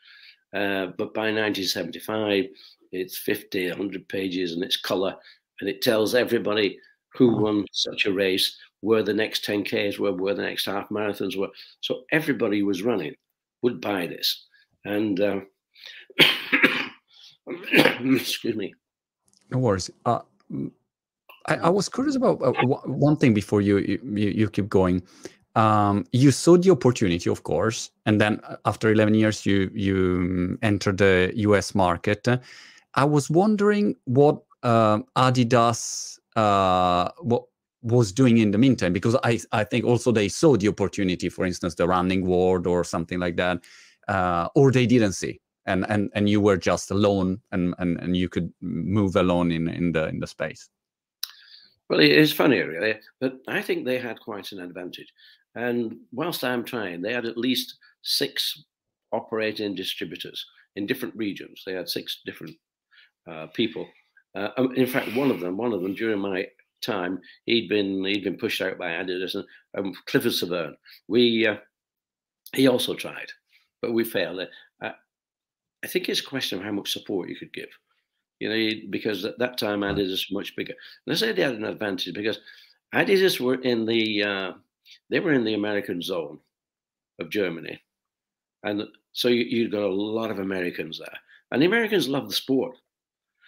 uh, but by 1975, it's 50, 100 pages and it's color, and it tells everybody who won such a race, where the next 10Ks were, where the next half marathons were. So everybody who was running would buy this. And uh, excuse me. No worries. Uh, I, I, was curious about uh, one thing before you, you, you keep going um, you saw the opportunity, of course, and then uh, after 11 years, you you entered the US market. I was wondering what uh, Adidas uh, what was doing in the meantime, because I I think also they saw the opportunity, for instance, the running world or something like that, uh, or they didn't see, and and and you were just alone, and and and you could move alone in in the in the space. Well, it is funny, really, but I think they had quite an advantage and whilst I'm trying, they had at least six operating distributors in different regions. They had six different uh, people. Uh, um, in fact, one of them, one of them during my time, he'd been he'd been pushed out by Adidas and um, Clifford Severn. We uh, he also tried, but we failed. Uh, I think it's a question of how much support you could give. You know, because at that time Adidas was much bigger. And I say they had an advantage because Adidas were in the uh, they were in the American zone of Germany. And So you, you got a lot of Americans there. And the Americans love the sport.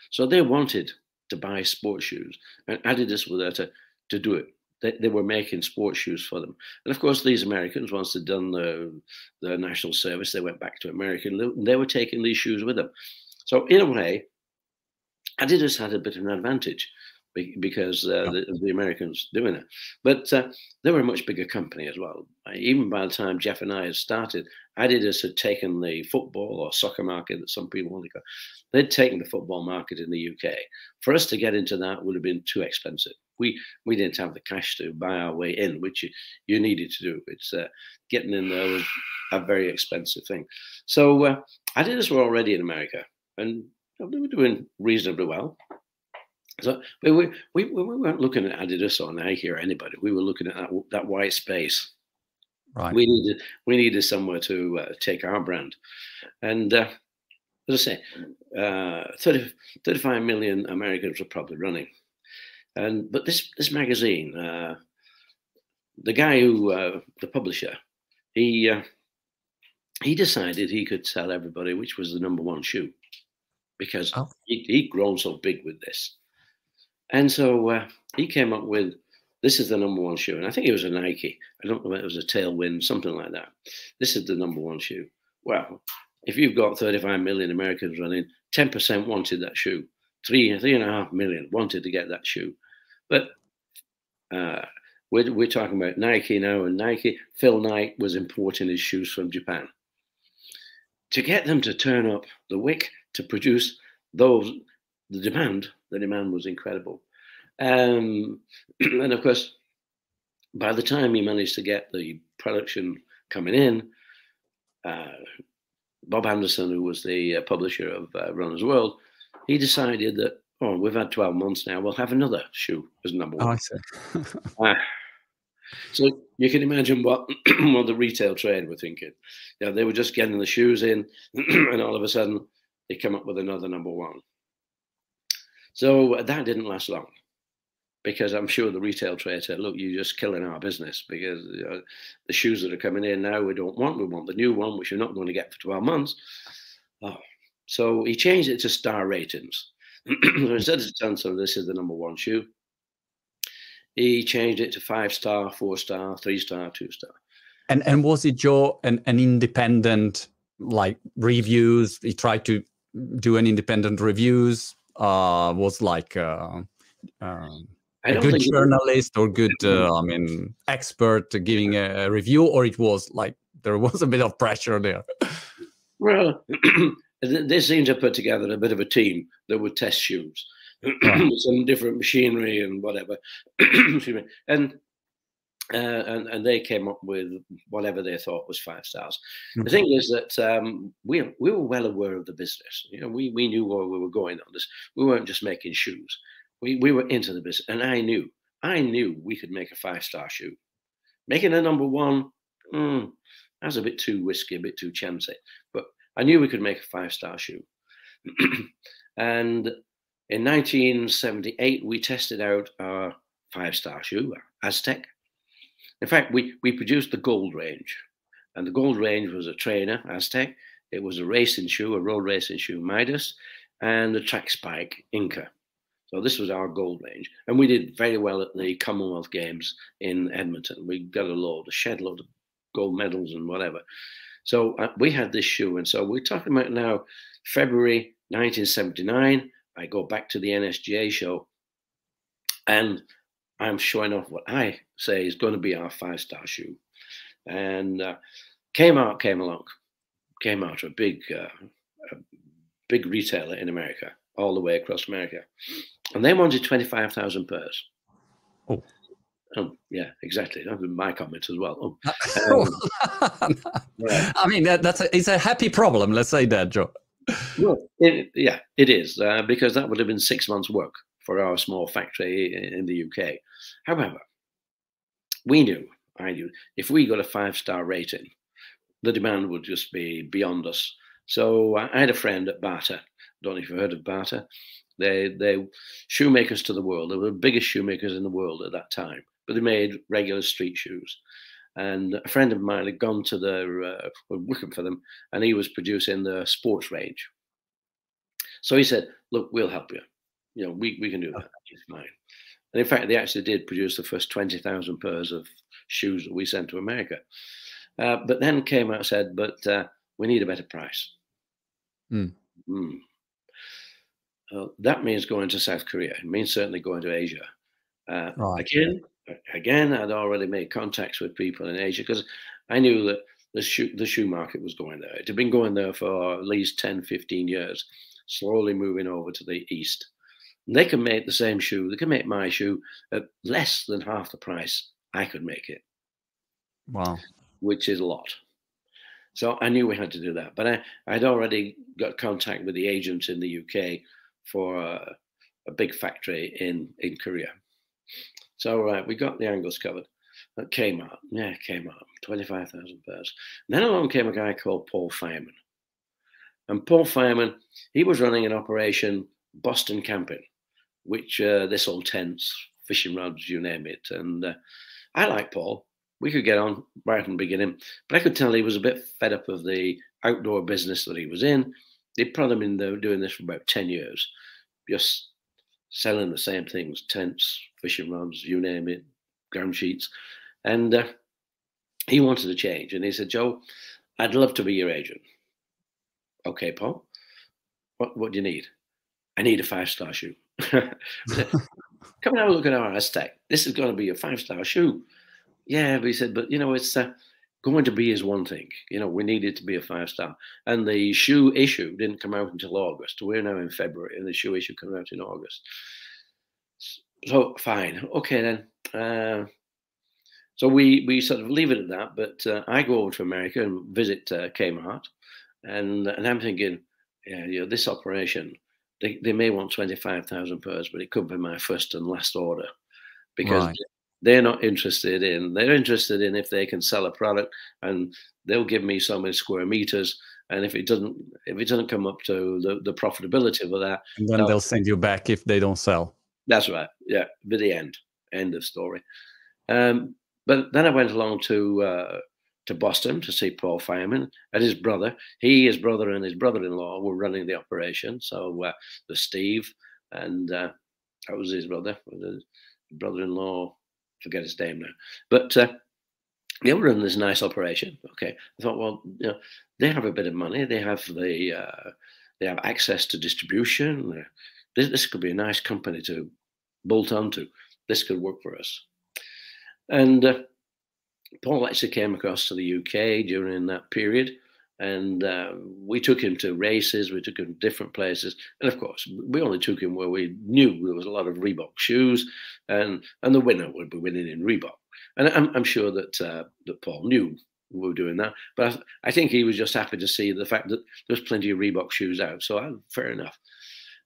So they wanted to buy sports shoes. And Adidas were there to, to do it. They, they were making sports shoes for them. And of course, these Americans, once they'd done the, the national service, they went back to America and they were taking these shoes with them. So, in a way, Adidas had a bit of an advantage because uh, the, the, Americans doing it. But uh, they were a much bigger company as well. Even by the time Jeff and I had started, Adidas had taken the football or soccer market that some people want to go. They'd taken the football market in the UK. For us to get into that would have been too expensive. We we didn't have the cash to buy our way in, which you, you needed to do. It's uh, getting in there was a very expensive thing. So uh, Adidas were already in America, and they were doing reasonably well. So we, we, we, we weren't looking at Adidas or Nike or anybody. We were looking at that, that white space. Right. We needed we needed somewhere to uh, take our brand, and uh, as I say, uh, 30, 35 million Americans were probably running, and but this this magazine, uh, the guy who uh, the publisher, he uh, he decided he could tell everybody which was the number one shoe because oh. he, he'd grown so big with this. And so uh, he came up with this is the number one shoe. And I think it was a Nike. I don't know if it was a Tailwind, something like that. This is the number one shoe. Well, if you've got 35 million Americans running, 10% wanted that shoe. Three, three and a half million wanted to get that shoe. But uh, we're, we're talking about Nike now, and Nike, Phil Knight was importing his shoes from Japan. To get them to turn up the wick to produce those, the demand the demand was incredible. Um, and of course, by the time he managed to get the production coming in, uh, Bob Anderson, who was the uh, publisher of uh, Runner's World, he decided that, oh, we've had 12 months now, we'll have another shoe as number one. Oh, I see. Ah. so you can imagine what, what the retail trade were thinking. You know, they were just getting the shoes in, and all of a sudden, they come up with another number one. So that didn't last long because I'm sure the retail trade said, look, you're just killing our business because you know, the shoes that are coming in now we don't want. We want the new one, which you're not going to get for 12 months. Oh. So he changed it to star ratings. so instead of so this is the number one shoe, he changed it to five star, four star, three star, two star. And and was it your an, an independent like reviews? He tried to do an independent reviews uh, was like uh, um, a good journalist or good, uh, I mean, expert giving a, review, or it was like there was a bit of pressure there. Well, they seem to put together a bit of a team that would test shoes, some different machinery and whatever. and uh, and, and they came up with whatever they thought was five stars. Mm-hmm. The thing is that um, we we were well aware of the business. You know, we we knew where we were going on this. We weren't just making shoes. We we were into the business, and I knew I knew we could make a five star shoe. Making a number one, mm, that's a bit too risky, a bit too chancy. But I knew we could make a five star shoe. and in 1978, we tested out our five star shoe, Aztec in fact, we, we produced the gold range, and the gold range was a trainer, Aztec. It was a racing shoe, a road racing shoe, Midas, and a track spike, Inca. So this was our gold range, and we did very well at the Commonwealth Games in Edmonton. We got a load, a shed load of gold medals and whatever. So uh, we had this shoe, and so we're talking about now February 1979. I go back to the NSGA show, and I'm showing off what I say is going to be our five star shoe. And uh, Kmart came along. Kmart, a big, uh, a big retailer in America, all the way across America, and they wanted twenty five thousand pairs. Oh. Oh, yeah, exactly. That was my comment as well. Oh. Um, yeah. I mean, that, that's a, it's a happy problem. Let's say that, Joe. Well, it, yeah, it is uh, because that would have been six months' work for our small factory in the UK. However, we knew, I knew, if we got a five star rating, the demand would just be beyond us. So I had a friend at Bata. Don't know if you've heard of Bata. They they shoemakers to the world. They were the biggest shoemakers in the world at that time, but they made regular street shoes. And a friend of mine had gone to their, uh, working for them, and he was producing the sports range. So he said, Look, we'll help you. You know, we, we can do that. It's fine. And in fact, they actually did produce the first 20,000 pairs of shoes that we sent to America. Uh, but then came out and said, But uh, we need a better price. Mm. Mm. Uh, that means going to South Korea. It means certainly going to Asia. Uh, right. Again, again, I'd already made contacts with people in Asia because I knew that the shoe, the shoe market was going there. It had been going there for at least 10, 15 years, slowly moving over to the east. And they can make the same shoe, they can make my shoe at less than half the price I could make it. Wow. Which is a lot. So I knew we had to do that. But I, I'd already got contact with the agents in the UK for a, a big factory in, in Korea. So uh, we got the angles covered at Kmart. Yeah, Kmart, 25,000 pairs. And then along came a guy called Paul Fireman. And Paul Fireman, he was running an operation, Boston Camping, which uh, this old tents, fishing rods, you name it. And uh, I like Paul. We could get on right from the beginning, but I could tell he was a bit fed up of the outdoor business that he was in. They'd probably been doing this for about 10 years, just selling the same things tents, fishing rods, you name it, ground sheets. And uh, he wanted to change. And he said, Joe, I'd love to be your agent. Okay, Paul, what, what do you need? I need a five star shoe. Come and have a look at our Aztec. This is going to be a five star shoe. Yeah, but he said, but you know, it's uh, going to be is one thing. You know, we need it to be a five star. And the shoe issue didn't come out until August. We're now in February, and the shoe issue came out in August. So fine, okay then. Uh, so we we sort of leave it at that. But uh, I go over to America and visit uh, Kmart, and and I'm thinking, yeah, you know, this operation, they, they may want twenty five thousand pairs, but it could be my first and last order, because right they're not interested in. They're interested in if they can sell a product, and they'll give me so many square meters. And if it doesn't, if it doesn't come up to the, the profitability of that, and then they'll send you back if they don't sell. That's right. Yeah, but the end, end of story. Um, but then I went along to uh, to Boston to see Paul Fireman and his brother. He, his brother, and his brother-in-law were running the operation. So uh, the Steve and uh, that was his brother, his brother-in-law forget his name now. But uh, they were running this nice operation. Okay, I thought, well, you know, they have a bit of money. They have the uh, they have access to distribution. This, this could be a nice company to bolt onto. This could work for us. And uh, Paul actually came across to the UK during that period, and uh, we took him to races. We took him to different places, and of course, we only took him where we knew there was a lot of Reebok shoes, and and the winner would be winning in Reebok. And I'm, I'm sure that uh, that Paul knew we were doing that, but I, I, think he was just happy to see the fact that there's plenty of Reebok shoes out. So uh, fair enough.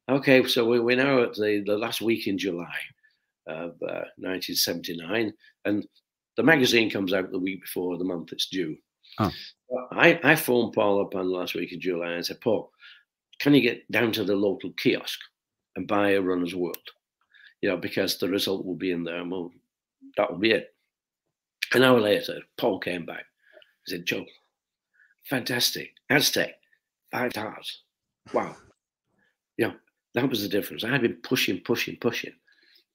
Okay, so we, we're now at the, the last week in July of uh, 1979, and the magazine comes out the week before the month it's due. Oh. I, I phoned Paul up on the last week in July and said, Paul, can you get down to the local kiosk and buy a Runner's World? You know, because the result will be in there and we'll, that will be it. An hour later, Paul came back. He said, Joe, fantastic. Aztec, five stars. Wow. You know, that was the difference. I had been pushing, pushing, pushing.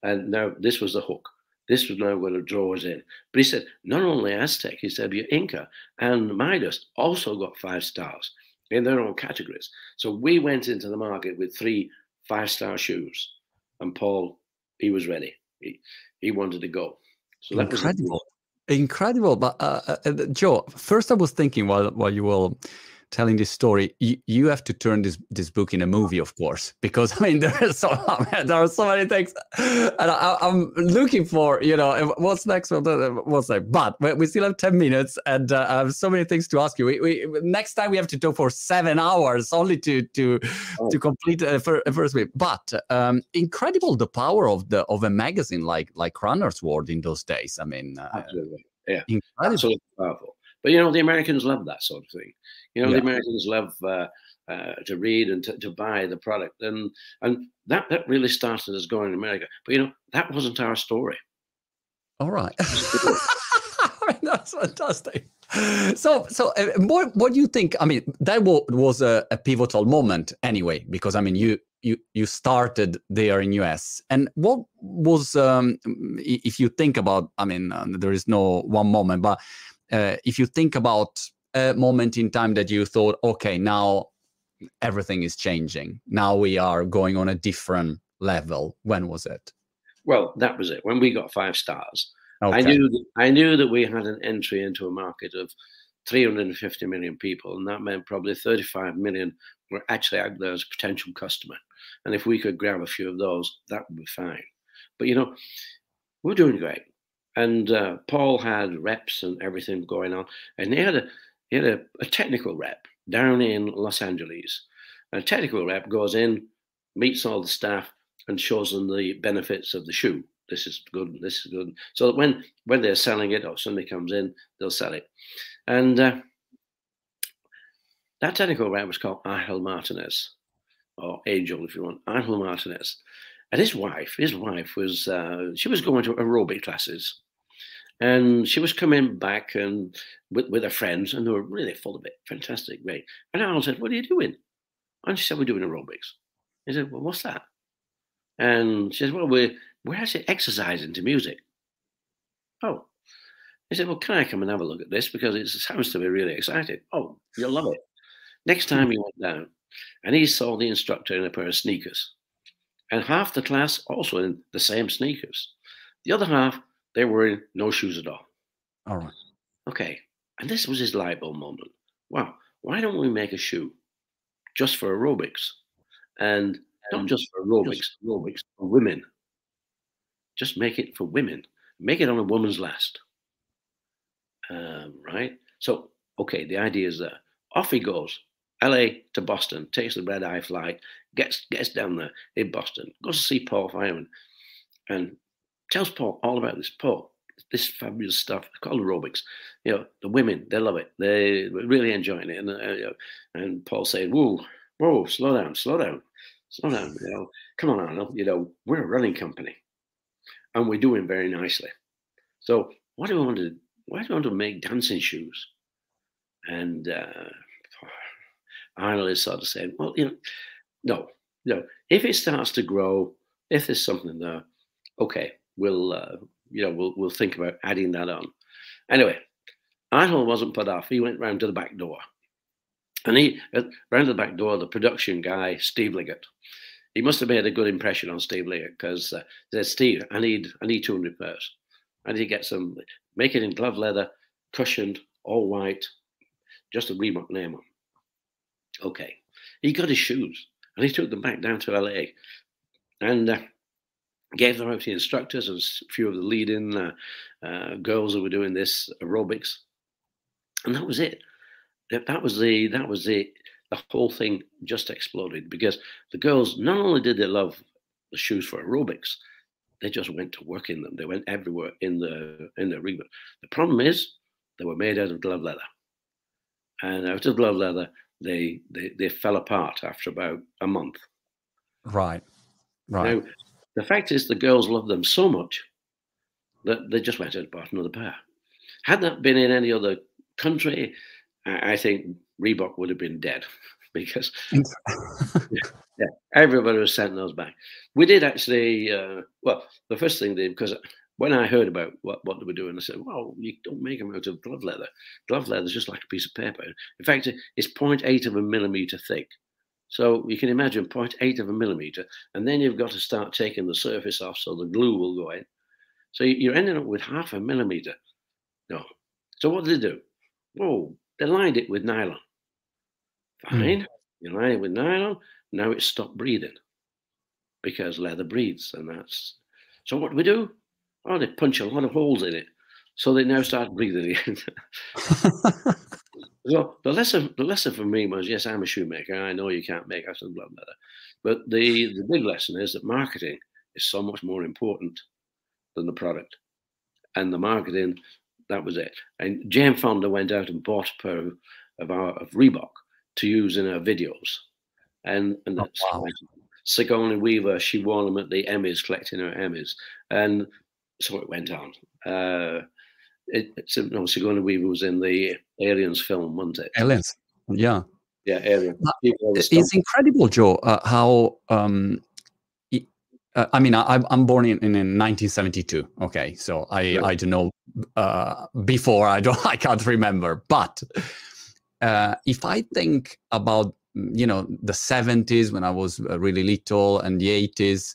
And now this was the hook. This was now going to draw us in. But he said, not only Aztec, he said, but Inca and Midas also got five stars in their own categories. So we went into the market with three five star shoes. And Paul, he was ready. He, he wanted to go. So that incredible. Was incredible. But uh, uh, uh, Joe, first I was thinking while, while you were telling this story, you, you have to turn this this book in a movie, of course, because I mean there are so there are so many things, and I, am looking for you know what's next, what's next. But we still have ten minutes, and uh, I have so many things to ask you. We, we, next time we have to talk for seven hours only to to oh. to complete a, a first week. But um, incredible the power of the of a magazine like like Runner's World in those days. I mean, uh, absolutely, yeah, incredible. absolutely powerful. But you know, the Americans love that sort of thing. You know, yeah. the Americans love uh, uh, to read and to, to, buy the product, and and that that really started us going in America. But you know, that wasn't our story. All right. That's fantastic. So, so uh, what what do you think? I mean, that was a, a pivotal moment anyway, because I mean, you you you started there in US, and what was um, if you think about? I mean, uh, there is no one moment, but uh, if you think about a moment in time that you thought, okay, now everything is changing. Now we are going on a different level. When was it? Well, that was it. When we got five stars, okay. I knew that, I knew that we had an entry into a market of 350 million people, and that meant probably 35 million were actually out there as a potential customer. And if we could grab a few of those, that would be fine. But you know, we're doing great. And uh, Paul had reps and everything going on, and he had a he had a, a technical rep down in Los Angeles. And a technical rep goes in, meets all the staff, and shows them the benefits of the shoe. This is good. This is good. So that when when they're selling it or somebody comes in, they'll sell it. And uh, that technical rep was called Angel Martinez, or Angel if you want, Angel Martinez. And his wife, his wife was uh, she was going to aerobic classes, and she was coming back and with, with her friends, and they were really full of it. Fantastic, great. And I said, "What are you doing?" And she said, "We're doing aerobics." He said, "Well, what's that?" And she said, "Well, we're we're actually exercising to music." Oh, he said, "Well, can I come and have a look at this because it sounds to be really exciting." Oh, you'll love it. Next hmm. time he went down, and he saw the instructor in a pair of sneakers, and half the class also in the same sneakers. The other half they were in no shoes at all. All right. Okay. And this was his light bulb moment. Wow, why don't we make a shoe just for aerobics? And not just for aerobics, just aerobics for women. Just make it for women. Make it on a woman's last. Um, right? So, okay, the idea is there. Off he goes. LA to Boston, takes the red eye flight, gets gets down there in Boston, goes to see Paul Fireman, and tells Paul all about this. Paul, this fabulous stuff called aerobics. You know, the women they love it. They are really enjoying it. And uh, and Paul saying, "Whoa, whoa, slow down, slow down, slow down. You know, come on, Arnold. You know, we're a running company, and we're doing very nicely. So what do we want to? Why do we want to make dancing shoes?" And uh, Arnold is sort of saying, "Well, you know, no, no. If it starts to grow, if there's something there, okay, we'll uh, you know we'll we'll think about adding that on. Anyway, Arnold wasn't put off. He went round to the back door, and he round to the back door. The production guy, Steve Liggett, he must have made a good impression on Steve Liggett because uh, said, "Steve, I need I need 200 pairs. I need to get some. Make it in glove leather, cushioned, all white, just a Reebok name on." Okay, he got his shoes and he took them back down to LA, and. Uh, gave them out to the instructors. Was a few of the leading uh, uh, girls who were doing this aerobics, and that was it. That, was the that was the the whole thing just exploded because the girls not only did they love the shoes for aerobics, they just went to work in them. They went everywhere in the in the Reebok. The problem is they were made out of glove leather, and out of glove leather they they, they fell apart after about a month. Right. Right. Now, the fact is, the girls loved them so much that they just went out and bought another pair. Had that been in any other country, I think Reebok would have been dead because yeah, everybody was sending those back. We did actually, uh, well, the first thing they, because when I heard about what, what they were doing, I said, well, you don't make them out of glove leather. Glove leather is just like a piece of paper. In fact, it's 0.8 of a millimeter thick. So you can imagine 0.8 of a millimeter, and then you've got to start taking the surface off so the glue will go in. So you're ending up with half a millimeter. No. So what did they do? Oh, they lined it with nylon. Fine. Mm. You line it with nylon. Now it's stopped breathing because leather breathes, and that's. So what do we do? Oh, they punch a lot of holes in it, so they now start breathing again. So the lesson, the lesson for me was, yes, I'm a shoemaker. I know you can't make out of glove leather, but the the big lesson is that marketing is so much more important than the product, and the marketing that was it. And Jane Fonda went out and bought a pair of, of our of Reebok to use in her videos, and and oh, wow. Sigourney Weaver she wore them at the Emmys, collecting her Emmys, and so it went on. Uh, it, it's no Sigourney Weaver was in the Aliens film, wasn't it? Aliens, yeah, yeah, Aliens. It's incredible, Joe, uh, how. Um, uh, I mean, I, am born in, in, in, 1972. Okay, so I right. I don't know uh, before. I don't. I can't remember. But uh, if I think about you know the 70s when I was uh, really little and the 80s,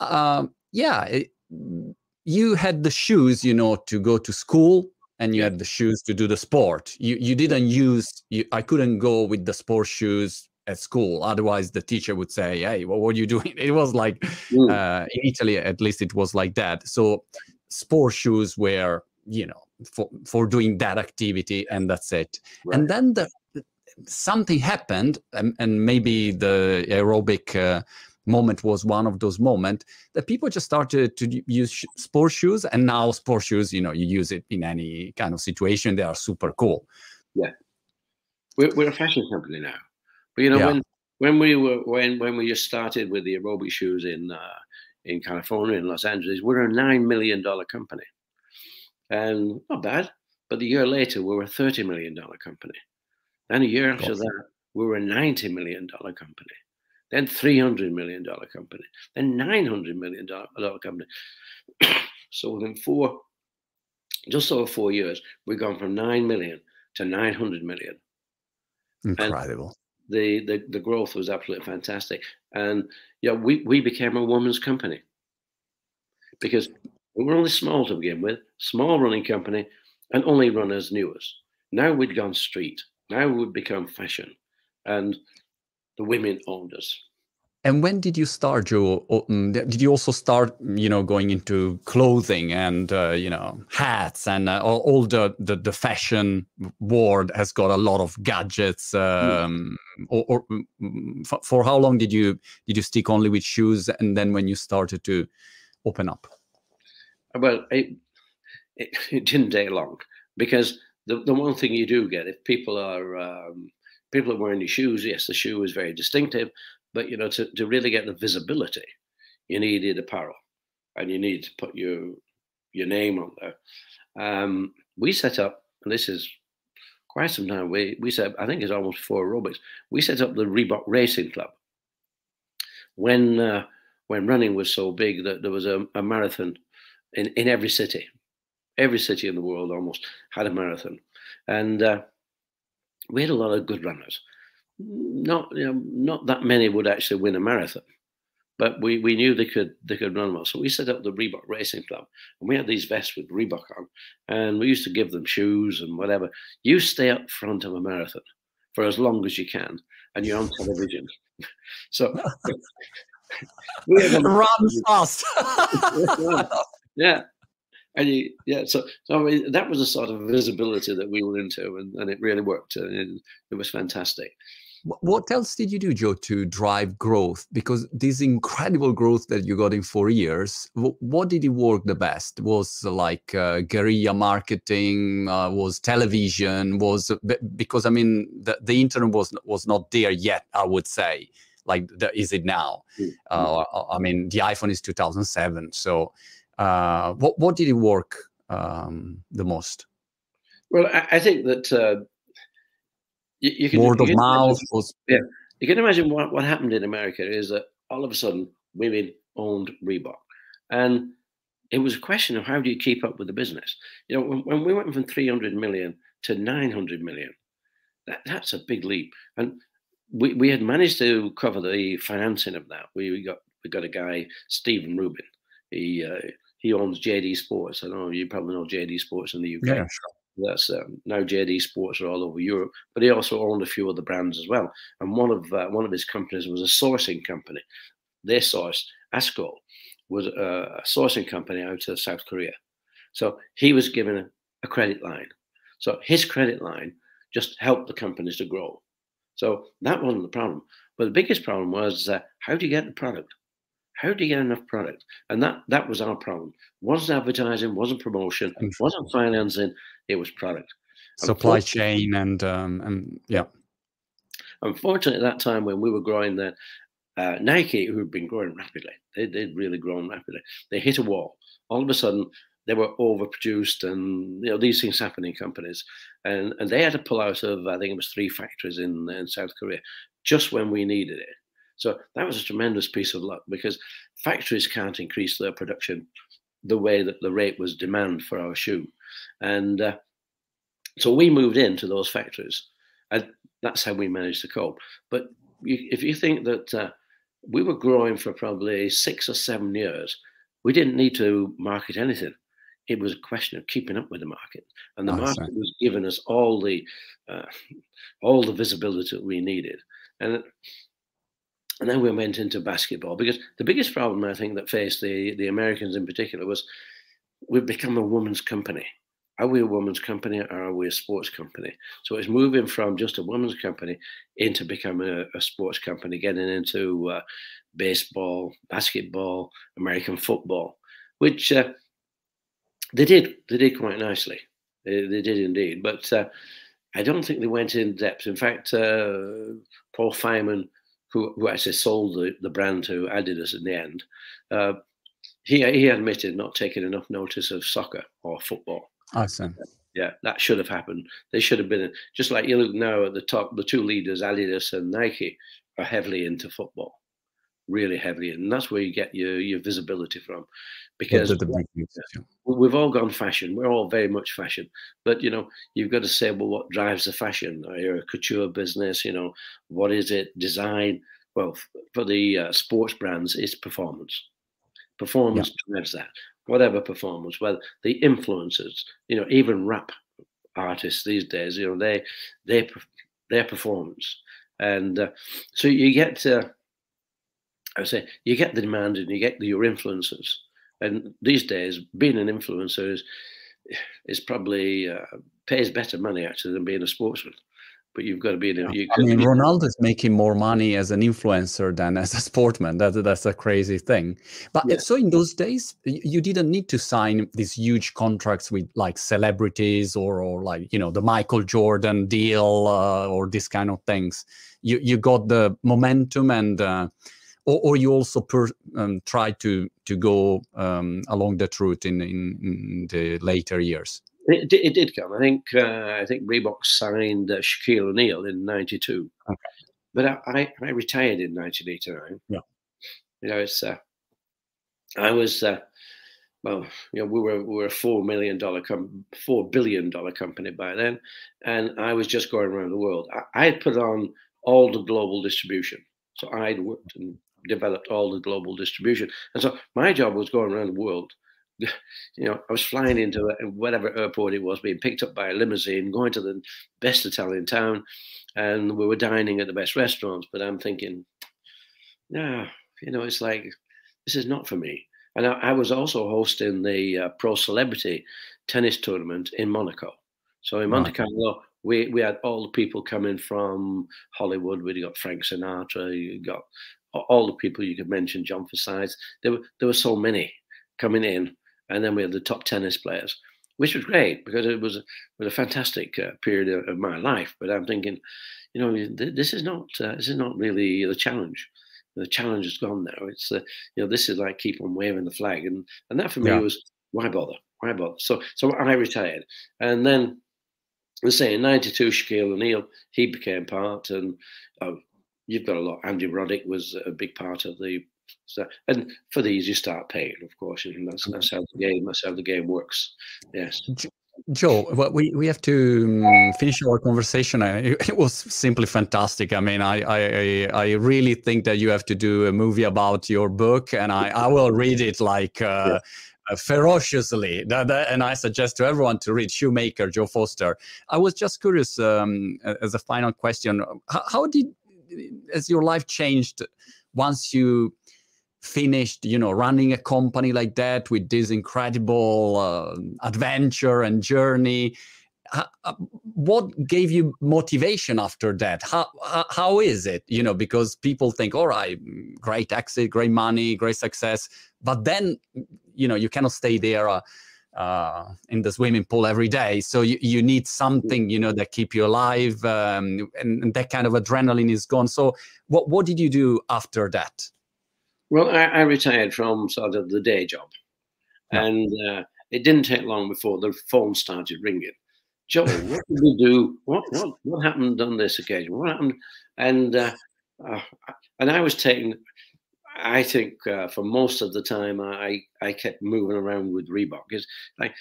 um, yeah, it, you had the shoes, you know, to go to school and you had the shoes to do the sport. You you didn't use. You, I couldn't go with the sport shoes at school. Otherwise, the teacher would say, "Hey, what were you doing?" It was like mm. uh, in Italy, at least, it was like that. So, sport shoes were, you know, for for doing that activity, and that's it. Right. And then the something happened, and, and maybe the aerobic. Uh, moment was one of those moments that people just started to use sh- sport shoes and now sport shoes you know you use it in any kind of situation they are super cool. Yeah. We're, we're a fashion company now. But you know yeah. when when we were when when we just started with the aerobic shoes in uh, in california in los angeles we're a nine million dollar company. And not bad but the year later we were a 30 million dollar company. And a year after that we were a 90 million dollar company then $300 million company, then $900 million company. so within four, just over four years, we've gone from 9 million to 900 million. Incredible. the, the, the growth was absolutely fantastic. And yeah, we, we became a woman's company because we were only small to begin with, small running company, and only runners knew us. Now we'd gone street. Now we'd become fashion. And the women owned us. And when did you start, Joe? Mm, did you also start, you know, going into clothing and uh, you know hats and uh, all the, the, the fashion world has got a lot of gadgets. Hmm. Um, mm. Or, or mm, for, for, how long did you did you stick only with shoes, and then when you started to open up? Well, it, it, it didn't take long because the the one thing you do get if people are um, people are wearing shoes. Yes, the shoe is very distinctive, but you know, to, to really get the visibility, you needed apparel, and you need to put your your name on there. Um, we set up, and this is quite some time. We we set, I think it's almost four aerobics. We set up the Reebok Racing Club when uh, when running was so big that there was a, a marathon in in every city. Every city in the world almost had a marathon, and uh, we had a lot of good runners. Not you know, not that many would actually win a marathon, but we, we knew they could they could run well. So we set up the Reebok Racing Club, and we had these vests with Reebok on, and we used to give them shoes and whatever. You stay up front of a marathon for as long as you can, and you're on television. so we run fast. yeah, and you, yeah, so so I mean, that was the sort of visibility that we were into, and, and it really worked, and it, it was fantastic. What else did you do, Joe, to drive growth? Because this incredible growth that you got in four years, what did it work the best? Was like uh, guerrilla marketing? Uh, was television? Was because I mean the, the internet was was not there yet. I would say like the, is it now? Mm-hmm. Uh, I mean the iPhone is 2007, so uh, what what did it work um, the most? Well, I, I think that uh, you, you, can word you of mouth imagine, was. Yeah, you can imagine what what happened in America is that all of a sudden women owned Reebok, and it was a question of how do you keep up with the business. You know, when, when we went from 300 million to 900 million, that, that's a big leap, and we, we had managed to cover the financing of that. We got we got a guy Stephen Rubin. He uh, he owns JD Sports. I know you probably know JD Sports in the UK. Yeah, sure. That's um, now JD Sports are all over Europe, but he also owned a few other brands as well. And one of uh, one of his companies was a sourcing company. Their source, ASCO, was a, a sourcing company out of South Korea. So he was given a, a credit line. So his credit line just helped the companies to grow. So that wasn't the problem. But the biggest problem was uh, how do you get the product? How do you get enough product? And that that was our problem. Wasn't advertising, wasn't promotion, wasn't financing. It was product. Supply chain and um, and yeah. Unfortunately, at that time when we were growing, that uh, Nike, who'd been growing rapidly, they, they'd really grown rapidly. They hit a wall. All of a sudden, they were overproduced, and you know these things happen in companies, and and they had to pull out of I think it was three factories in in South Korea just when we needed it. So that was a tremendous piece of luck because factories can't increase their production the way that the rate was demand for our shoe, and uh, so we moved into those factories, and that's how we managed to cope. But you, if you think that uh, we were growing for probably six or seven years, we didn't need to market anything. It was a question of keeping up with the market, and the oh, market was giving us all the uh, all the visibility that we needed. And and then we went into basketball because the biggest problem I think that faced the the Americans in particular was we've become a women's company are we a women's company or are we a sports company? So it's moving from just a women's company into becoming a, a sports company, getting into uh, baseball, basketball, American football, which uh, they did. They did quite nicely. They, they did indeed. But uh, I don't think they went in depth. In fact, uh, Paul Fireman, who, who actually sold the, the brand to Adidas in the end, uh, he, he admitted not taking enough notice of soccer or football. Awesome. Yeah, that should have happened. They should have been just like you look now at the top. The two leaders, Adidas and Nike, are heavily into football, really heavily, and that's where you get your your visibility from. Because the, the, we've all gone fashion. We're all very much fashion, but you know you've got to say, well, what drives the fashion? Are you a couture business? You know, what is it? Design. Well, for the uh, sports brands, it's performance. Performance yeah. drives that whatever performance, whether the influencers, you know, even rap artists these days, you know, they they their performance, and uh, so you get, uh, I would say, you get the demand and you get the, your influencers, and these days being an influencer is is probably uh, pays better money actually than being a sportsman but you've got to be in it. I mean, Ronaldo is making more money as an influencer than as a sportman. That, that's a crazy thing. But yeah. so in those days, you didn't need to sign these huge contracts with like celebrities or, or like, you know, the Michael Jordan deal uh, or this kind of things. You, you got the momentum and, uh, or, or, you also per, um, try to, to go um, along that route in, in, in the later years. It, it, did come. I think uh, I think Reebok signed uh, Shaquille O'Neal in '92, okay. but I, I, I, retired in 1989. Yeah, you know, it's uh, I was uh, well, you know, we were we were a four million dollar com- four billion dollar company by then, and I was just going around the world. I, I had put on all the global distribution, so I'd worked and developed all the global distribution, and so my job was going around the world you know, I was flying into whatever airport it was, being picked up by a limousine, going to the best Italian town, and we were dining at the best restaurants. But I'm thinking, yeah, you know, it's like this is not for me. And I, I was also hosting the uh, pro celebrity tennis tournament in Monaco. So in Monte Carlo, we, we had all the people coming from Hollywood. We got Frank Sinatra. You got all the people you could mention. John Forsythe. There were there were so many coming in and then we had the top tennis players, which was great because it was a, was a fantastic uh, period of, of, my life. But I'm thinking, you know, this is not uh, this is not really the challenge. The challenge is gone now. It's uh, you know, this is like keep on waving the flag, and and that for me yeah. was why bother? Why bother? So so I retired, and then let's say in '92, Shaquille O'Neal he became part, and oh, you've got a lot. Andy Roddick was a big part of the so, and for these, you start paying, of course, and that's that's how the game that's how the game works. Yes. Joe, well, we, we have to um, finish our conversation. It was simply fantastic. I mean, I, I I really think that you have to do a movie about your book, and I, I will read it like uh, yeah. uh, ferociously. That, that, and I suggest to everyone to read Shoemaker, Joe Foster. I was just curious, um, as a final question, how, how did has your life changed once you finished you know running a company like that with this incredible uh, adventure and journey? Uh, what gave you motivation after that? How, how, is it? You know because people think all right great exit great money great success but then you know you cannot stay there uh, uh, in the swimming pool every day so you, you need something you know that keep you alive um, and, and that kind of adrenaline is gone so what, what did you do after that well, I, I, retired from sort of the day job, yeah. and uh, it didn't take long before the phone started ringing. Joe, what did we do? What what what happened on this occasion? What happened? And uh, uh, and I was taking. I think uh, for most of the time, I I kept moving around with Reebok because like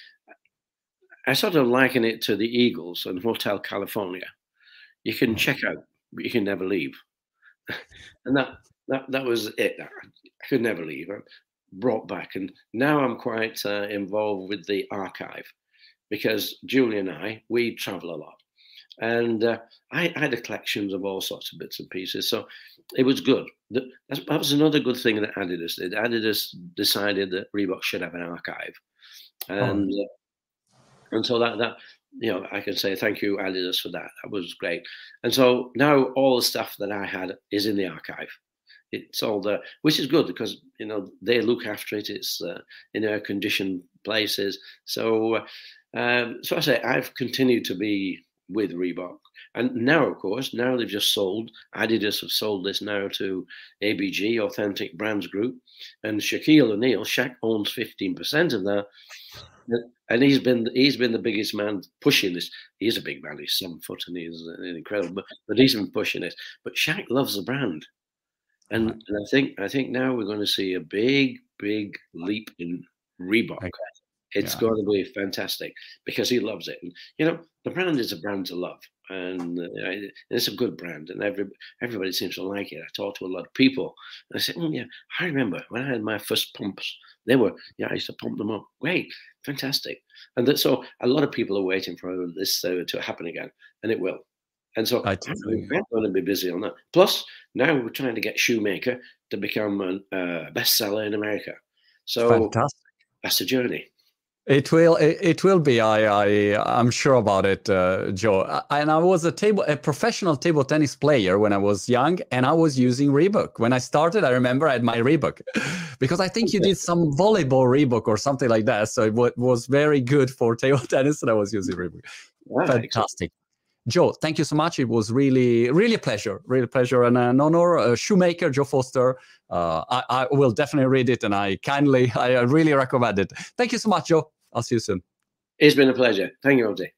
I sort of liken it to the Eagles and Hotel California. You can mm. check out, but you can never leave. and that that that was it. I could never leave. I'm brought back, and now I'm quite uh, involved with the archive because Julie and I we travel a lot, and uh, I, I, had a collections of all sorts of bits and pieces. So it was good. That, that was another good thing that Adidas did. Adidas decided that Reebok should have an archive, oh. and oh. uh, and so that that you know I can say thank you Adidas for that. That was great. And so now all the stuff that I had is in the archive. It's all there, which is good because you know they look after it. It's uh, in air conditioned places. So uh, um, so I say I've continued to be with Reebok. And now, of course, now they've just sold, Adidas have sold this now to ABG, Authentic Brands Group, and Shaquille O'Neal, Shaq owns 15% of that. And he's been he's been the biggest man pushing this. He's a big man. He's seven foot and he's incredible. But, but he's been pushing it. But Shaq loves the brand, and, and I think I think now we're going to see a big big leap in Reebok. It's yeah. going to be fantastic because he loves it. And, you know, the brand is a brand to love. And uh, it's a good brand, and every, everybody seems to like it. I talk to a lot of people, and I say, mm, "Yeah, I remember when I had my first pumps. They were, yeah, I used to pump them up. Great, fantastic." And that, so a lot of people are waiting for this uh, to happen again, and it will. And so I am going to be busy on that. Plus, now we're trying to get Shoemaker to become a uh, bestseller in America. So Fantastic. that's the journey. It will. It, it, will be. I. I. I'm sure about it, uh, Joe. I, and I was a table, a professional table tennis player when I was young, and I was using Reebok. When I started, I remember I had my Reebok, because I think you did some volleyball Reebok or something like that. So it was very good for table tennis, and I was using Reebok. Fantastic. Joe, thank you so much. It was really, really a pleasure, really a pleasure and an honor. Uh, Shoemaker, Joe Foster. Uh, I, I, will definitely read it, and I kindly, I really recommend it. Thank you so much, Joe. I'll see you soon. It's been a pleasure. Thank you, Audrey.